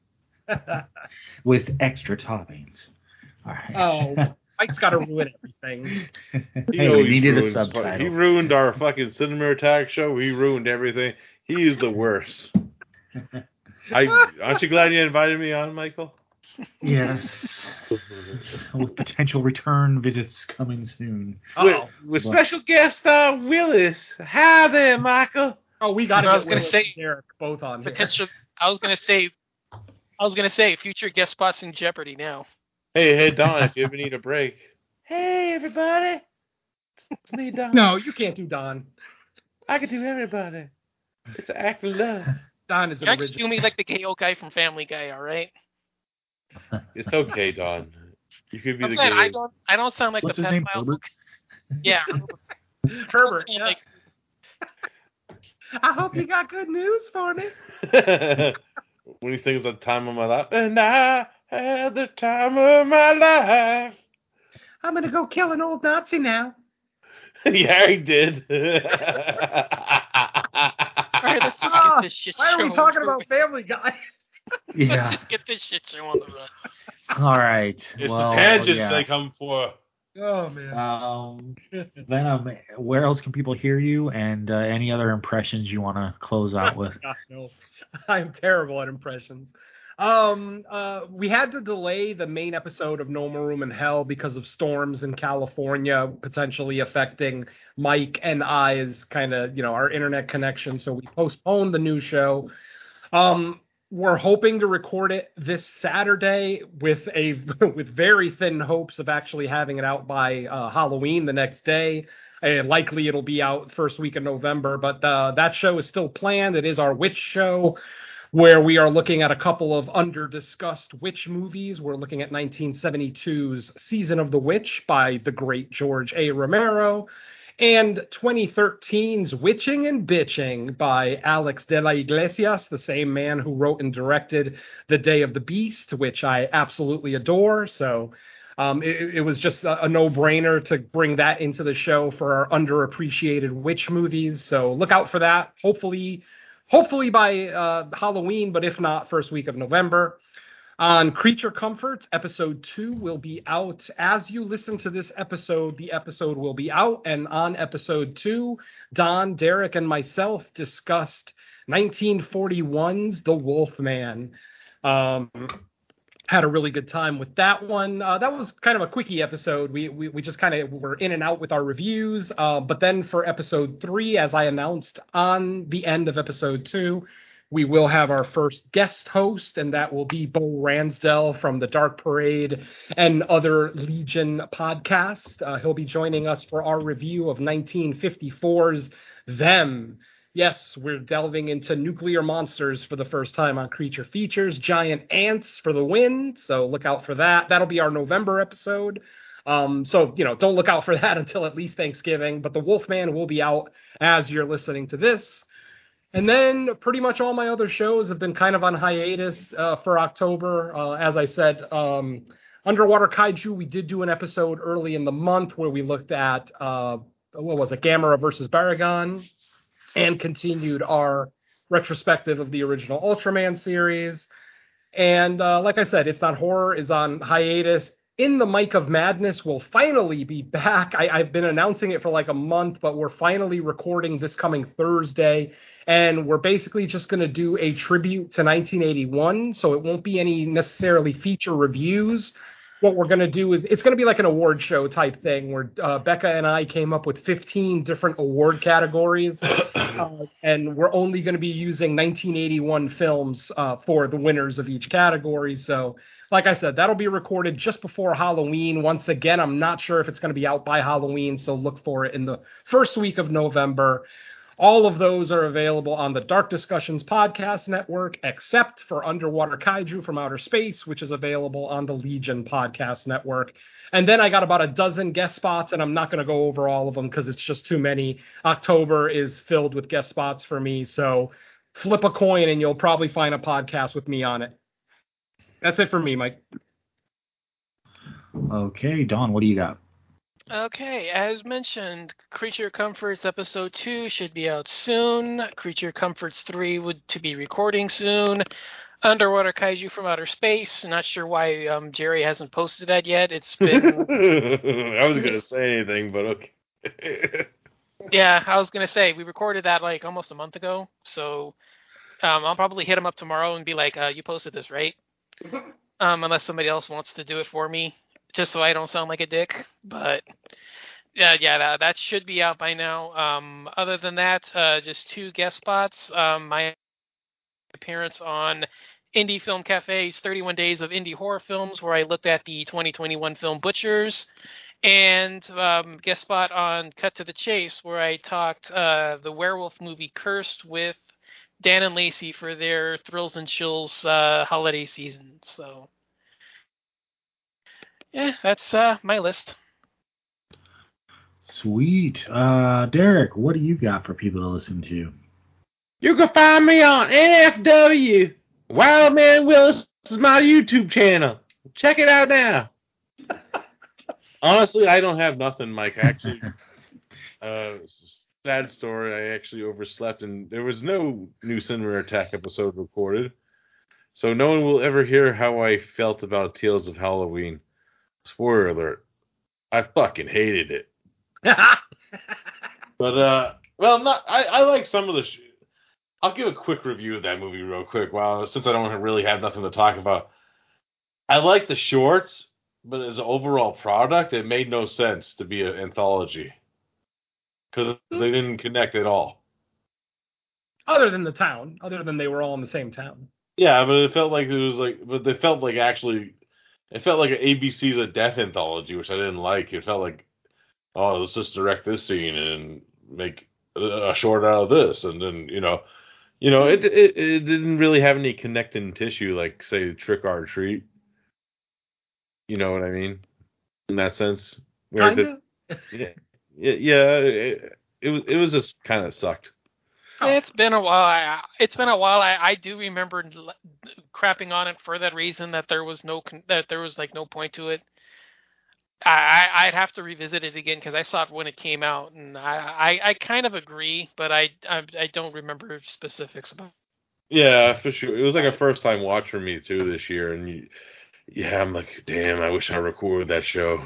with extra toppings. All right. oh, Mike's got to ruin everything. You hey, know we he needed a ruined- subtitle. He ruined our fucking cinema attack show. He ruined everything. He is the worst. I aren't you glad you invited me on, Michael? yes. With potential return visits coming soon. Oh, With, with special guest star Willis. Hi there, Michael. oh, we got to I was gonna say- Derek both on here. I was gonna say. I was gonna say future guest spots in Jeopardy now. Hey, hey, Don, if you ever need a break. Hey, everybody. It's me, Don. No, you can't do Don. I can do everybody. It's an act of love. Don is You're an not gonna do me like the KO guy from Family Guy, all right? It's okay, Don. You could be I'm the saying I don't. I don't sound like What's the his name? pedophile. Herbert? Yeah. Herbert. Yeah, yeah. like- I hope you got good news for me. when he sings the time of my life, and I had the time of my life. I'm gonna go kill an old Nazi now. yeah, he did. All right, let's just Ah, get this shit Why are we show talking over about Family Guy? Yeah. Let's just get this shit show on the run. All right. it's well, the tangents yeah. they come for. Oh man. Um, Venom, where else can people hear you and uh, any other impressions you want to close out with? God, no. I'm terrible at impressions. Um, uh, we had to delay the main episode of No More Room in Hell because of storms in California potentially affecting Mike and I's kind of, you know, our internet connection. So we postponed the new show. Um, we're hoping to record it this Saturday with a with very thin hopes of actually having it out by uh, Halloween the next day. Uh, likely it'll be out first week of November, but uh, that show is still planned. It is our witch show, where we are looking at a couple of under discussed witch movies. We're looking at 1972's Season of the Witch by the great George A. Romero. And 2013's Witching and Bitching by Alex de la Iglesias, the same man who wrote and directed The Day of the Beast, which I absolutely adore. So um, it, it was just a, a no-brainer to bring that into the show for our underappreciated witch movies. So look out for that. Hopefully, hopefully by uh, Halloween, but if not, first week of November. On Creature Comforts, episode two will be out. As you listen to this episode, the episode will be out. And on episode two, Don, Derek, and myself discussed 1941's The Wolf Man. Um, had a really good time with that one. Uh, that was kind of a quickie episode. We we, we just kind of were in and out with our reviews. Uh, but then for episode three, as I announced on the end of episode two, we will have our first guest host, and that will be Bo Ransdell from the Dark Parade and other Legion podcast. Uh, he'll be joining us for our review of 1954's Them. Yes, we're delving into nuclear monsters for the first time on Creature Features. Giant ants for the win, so look out for that. That'll be our November episode. Um, so you know, don't look out for that until at least Thanksgiving. But the Wolfman will be out as you're listening to this. And then pretty much all my other shows have been kind of on hiatus uh, for October. Uh, as I said, um, Underwater Kaiju, we did do an episode early in the month where we looked at uh, what was it, Gamera versus Barugon, and continued our retrospective of the original Ultraman series. And uh, like I said, it's not horror is on hiatus. In the Mic of Madness will finally be back. I, I've been announcing it for like a month, but we're finally recording this coming Thursday and we're basically just going to do a tribute to 1981 so it won't be any necessarily feature reviews what we're going to do is it's going to be like an award show type thing where uh, becca and i came up with 15 different award categories uh, and we're only going to be using 1981 films uh, for the winners of each category. So like i said that'll be recorded just before halloween. Once again i'm not sure if it's going to be out by halloween so look for it in the first week of november all of those are available on the Dark Discussions Podcast Network, except for Underwater Kaiju from Outer Space, which is available on the Legion Podcast Network. And then I got about a dozen guest spots, and I'm not going to go over all of them because it's just too many. October is filled with guest spots for me. So flip a coin, and you'll probably find a podcast with me on it. That's it for me, Mike. Okay, Don, what do you got? Okay, as mentioned, Creature Comforts episode two should be out soon. Creature Comforts three would to be recording soon. Underwater Kaiju from Outer Space. Not sure why um, Jerry hasn't posted that yet. It's been I wasn't gonna say anything, but okay. yeah, I was gonna say we recorded that like almost a month ago, so um, I'll probably hit him up tomorrow and be like, uh, "You posted this, right?" um, unless somebody else wants to do it for me just so I don't sound like a dick. But yeah, yeah, that, that should be out by now. Um, other than that, uh, just two guest spots. Um, my appearance on Indie Film Cafe's 31 Days of Indie Horror Films, where I looked at the 2021 film Butchers, and um, guest spot on Cut to the Chase, where I talked uh, the werewolf movie Cursed with Dan and Lacey for their Thrills and Chills uh, holiday season. So yeah, that's uh, my list. Sweet. Uh, Derek, what do you got for people to listen to? You can find me on NFW. Wildman Willis is my YouTube channel. Check it out now. Honestly, I don't have nothing, Mike. Actually, uh, sad story. I actually overslept, and there was no new Cinema Attack episode recorded, so no one will ever hear how I felt about Tales of Halloween. Spoiler alert. I fucking hated it. but uh well not I, I like some of the sh- I'll give a quick review of that movie real quick. Wow, since I don't really have nothing to talk about. I like the shorts, but as an overall product, it made no sense to be an anthology because they didn't connect at all. Other than the town, other than they were all in the same town. Yeah, but it felt like it was like, but they felt like actually it felt like an ABC's a death anthology, which I didn't like. It felt like, oh, let's just direct this scene and make a short out of this, and then you know, you know, it it, it didn't really have any connecting tissue like say Trick or Treat. You know what I mean? In that sense, Kind of. yeah, yeah, it, it was it was just kind of sucked. Oh. It's been a while. I, it's been a while. I, I do remember crapping on it for that reason that there was no con- that there was like no point to it. I, I I'd have to revisit it again because I saw it when it came out, and I, I, I kind of agree, but I, I I don't remember specifics about. Yeah, for sure. It was like a first time watch for me too this year, and you, yeah, I'm like, damn, I wish I recorded that show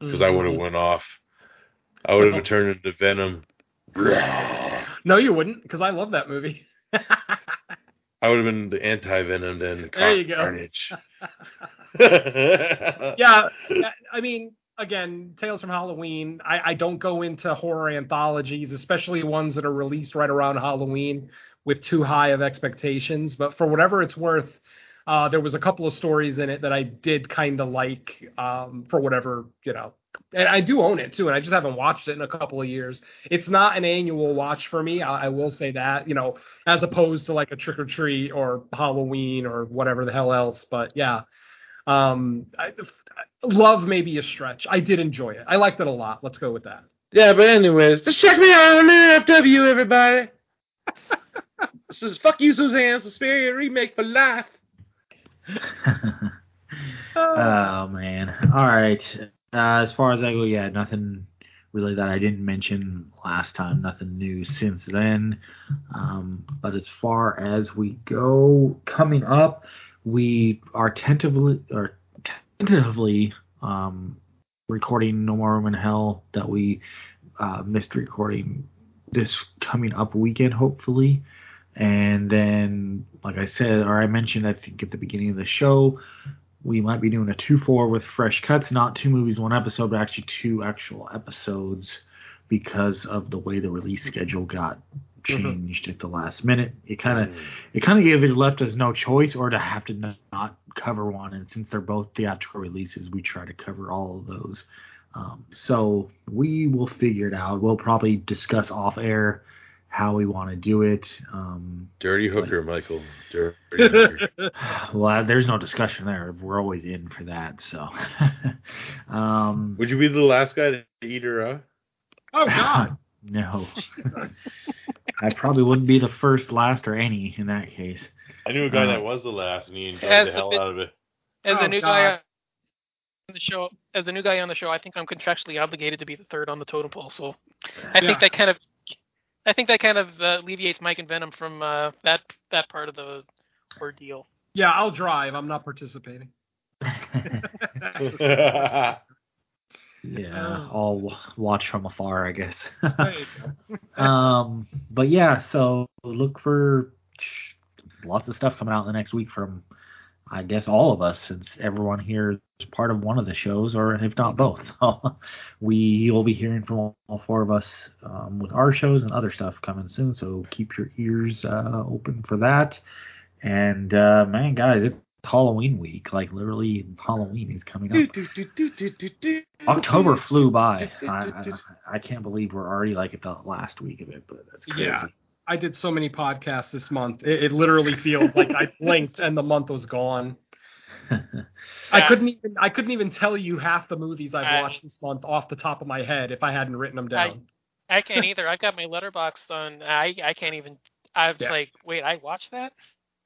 because I would have mm-hmm. went off. I would have turned into Venom. No, you wouldn't, because I love that movie. I would have been the anti Venom then. There you go. Carnage. yeah, I mean, again, Tales from Halloween. I, I don't go into horror anthologies, especially ones that are released right around Halloween, with too high of expectations. But for whatever it's worth, uh, there was a couple of stories in it that I did kind of like. Um, for whatever you know, and I do own it too, and I just haven't watched it in a couple of years. It's not an annual watch for me. I, I will say that, you know, as opposed to like a Trick or Treat or Halloween or whatever the hell else. But yeah, um, I, love maybe a stretch. I did enjoy it. I liked it a lot. Let's go with that. yeah, but anyways, just check me out on NFW, everybody. this is Fuck You, Suzanne, Suspiria remake for life. Oh man. All right. Uh, as far as I go, yeah, nothing really that I didn't mention last time. Nothing new since then. Um, but as far as we go, coming up, we are tentatively or tentatively um, recording No More Room in Hell that we uh, missed recording this coming up weekend, hopefully. And then, like I said, or I mentioned, I think at the beginning of the show, we might be doing a 2 4 with fresh cuts, not two movies, one episode, but actually two actual episodes because of the way the release schedule got changed at the last minute. It kind of it kind of gave it left us no choice or to have to n- not cover one. And since they're both theatrical releases, we try to cover all of those. Um, so we will figure it out. We'll probably discuss off air how we want to do it. Um, Dirty hooker, Michael. Dirty hooker. well, there's no discussion there. We're always in for that. So, um, Would you be the last guy to eat her up? oh God. no, I probably wouldn't be the first, last, or any in that case. I knew a guy Uh, that was the last, and he enjoyed As the the hell bit- out of it. As Oh, the new God. guy on the show, as the new guy on the show, I think I'm contractually obligated to be the third on the totem pole. So I Yeah. think that kind of, I think that kind of uh, alleviates Mike and Venom from uh, that that part of the ordeal. Yeah, I'll drive. I'm not participating. yeah, I'll watch from afar, I guess. There you go. um, but yeah, so look for lots of stuff coming out in the next week from, I guess, all of us, since everyone here is part of one of the shows, or if not both. So we will be hearing from all, four of us um, with our shows and other stuff coming soon. So keep your ears uh, open for that. And uh, man, guys, it's Halloween week. Like literally, Halloween is coming up. October flew by. I, I, I can't believe we're already like at the last week of it, but that's crazy. Yeah. I did so many podcasts this month. It, it literally feels like I blinked and the month was gone. I couldn't even I couldn't even tell you half the movies I've I- watched this month off the top of my head if I hadn't written them down. I can't either. I've got my Letterboxd on. I I can't even. I was Yeah. like, wait, I watched that.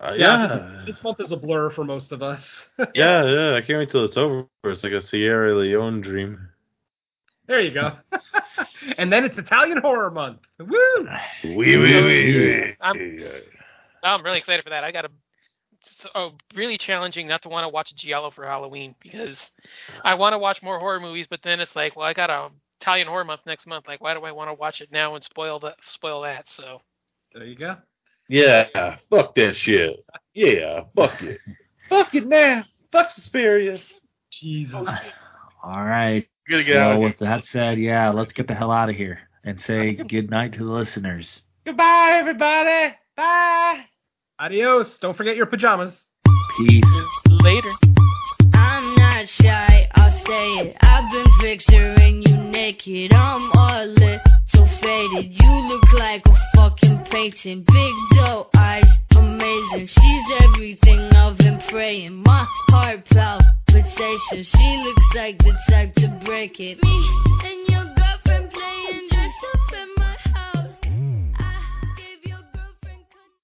Uh, Yeah. yeah. this month is a blur for most of us. Yeah, yeah. I can't wait till it's over. It's like a Sierra Leone dream. There you go. and then it's Italian horror month. Woo! Wee, wee, wee, wee. I'm- I'm really excited for that. I got a. So, oh, really challenging not to want to watch Giallo for Halloween because I want to watch more horror movies, but then it's like, well, I got a Italian horror month next month. Like, why do I want to watch it now and spoil that? Spoil that. So There you go. Yeah, fuck that shit. Yeah, fuck it. fuck it now. Fuck Suspiria. Jesus. All right. We gotta get out Well, of here. with that said, yeah, let's get the hell out of here and say good night to the listeners. Goodbye, everybody. Bye. Adios. Don't forget your pajamas. Peace. later. I'm not shy, I'll say it. I've been picturing you naked. I'm a little faded. You look like a fucking painting. Big doe eyes, amazing. She's everything I've been praying. My heart palpitations. She looks like the type to break it. Me and you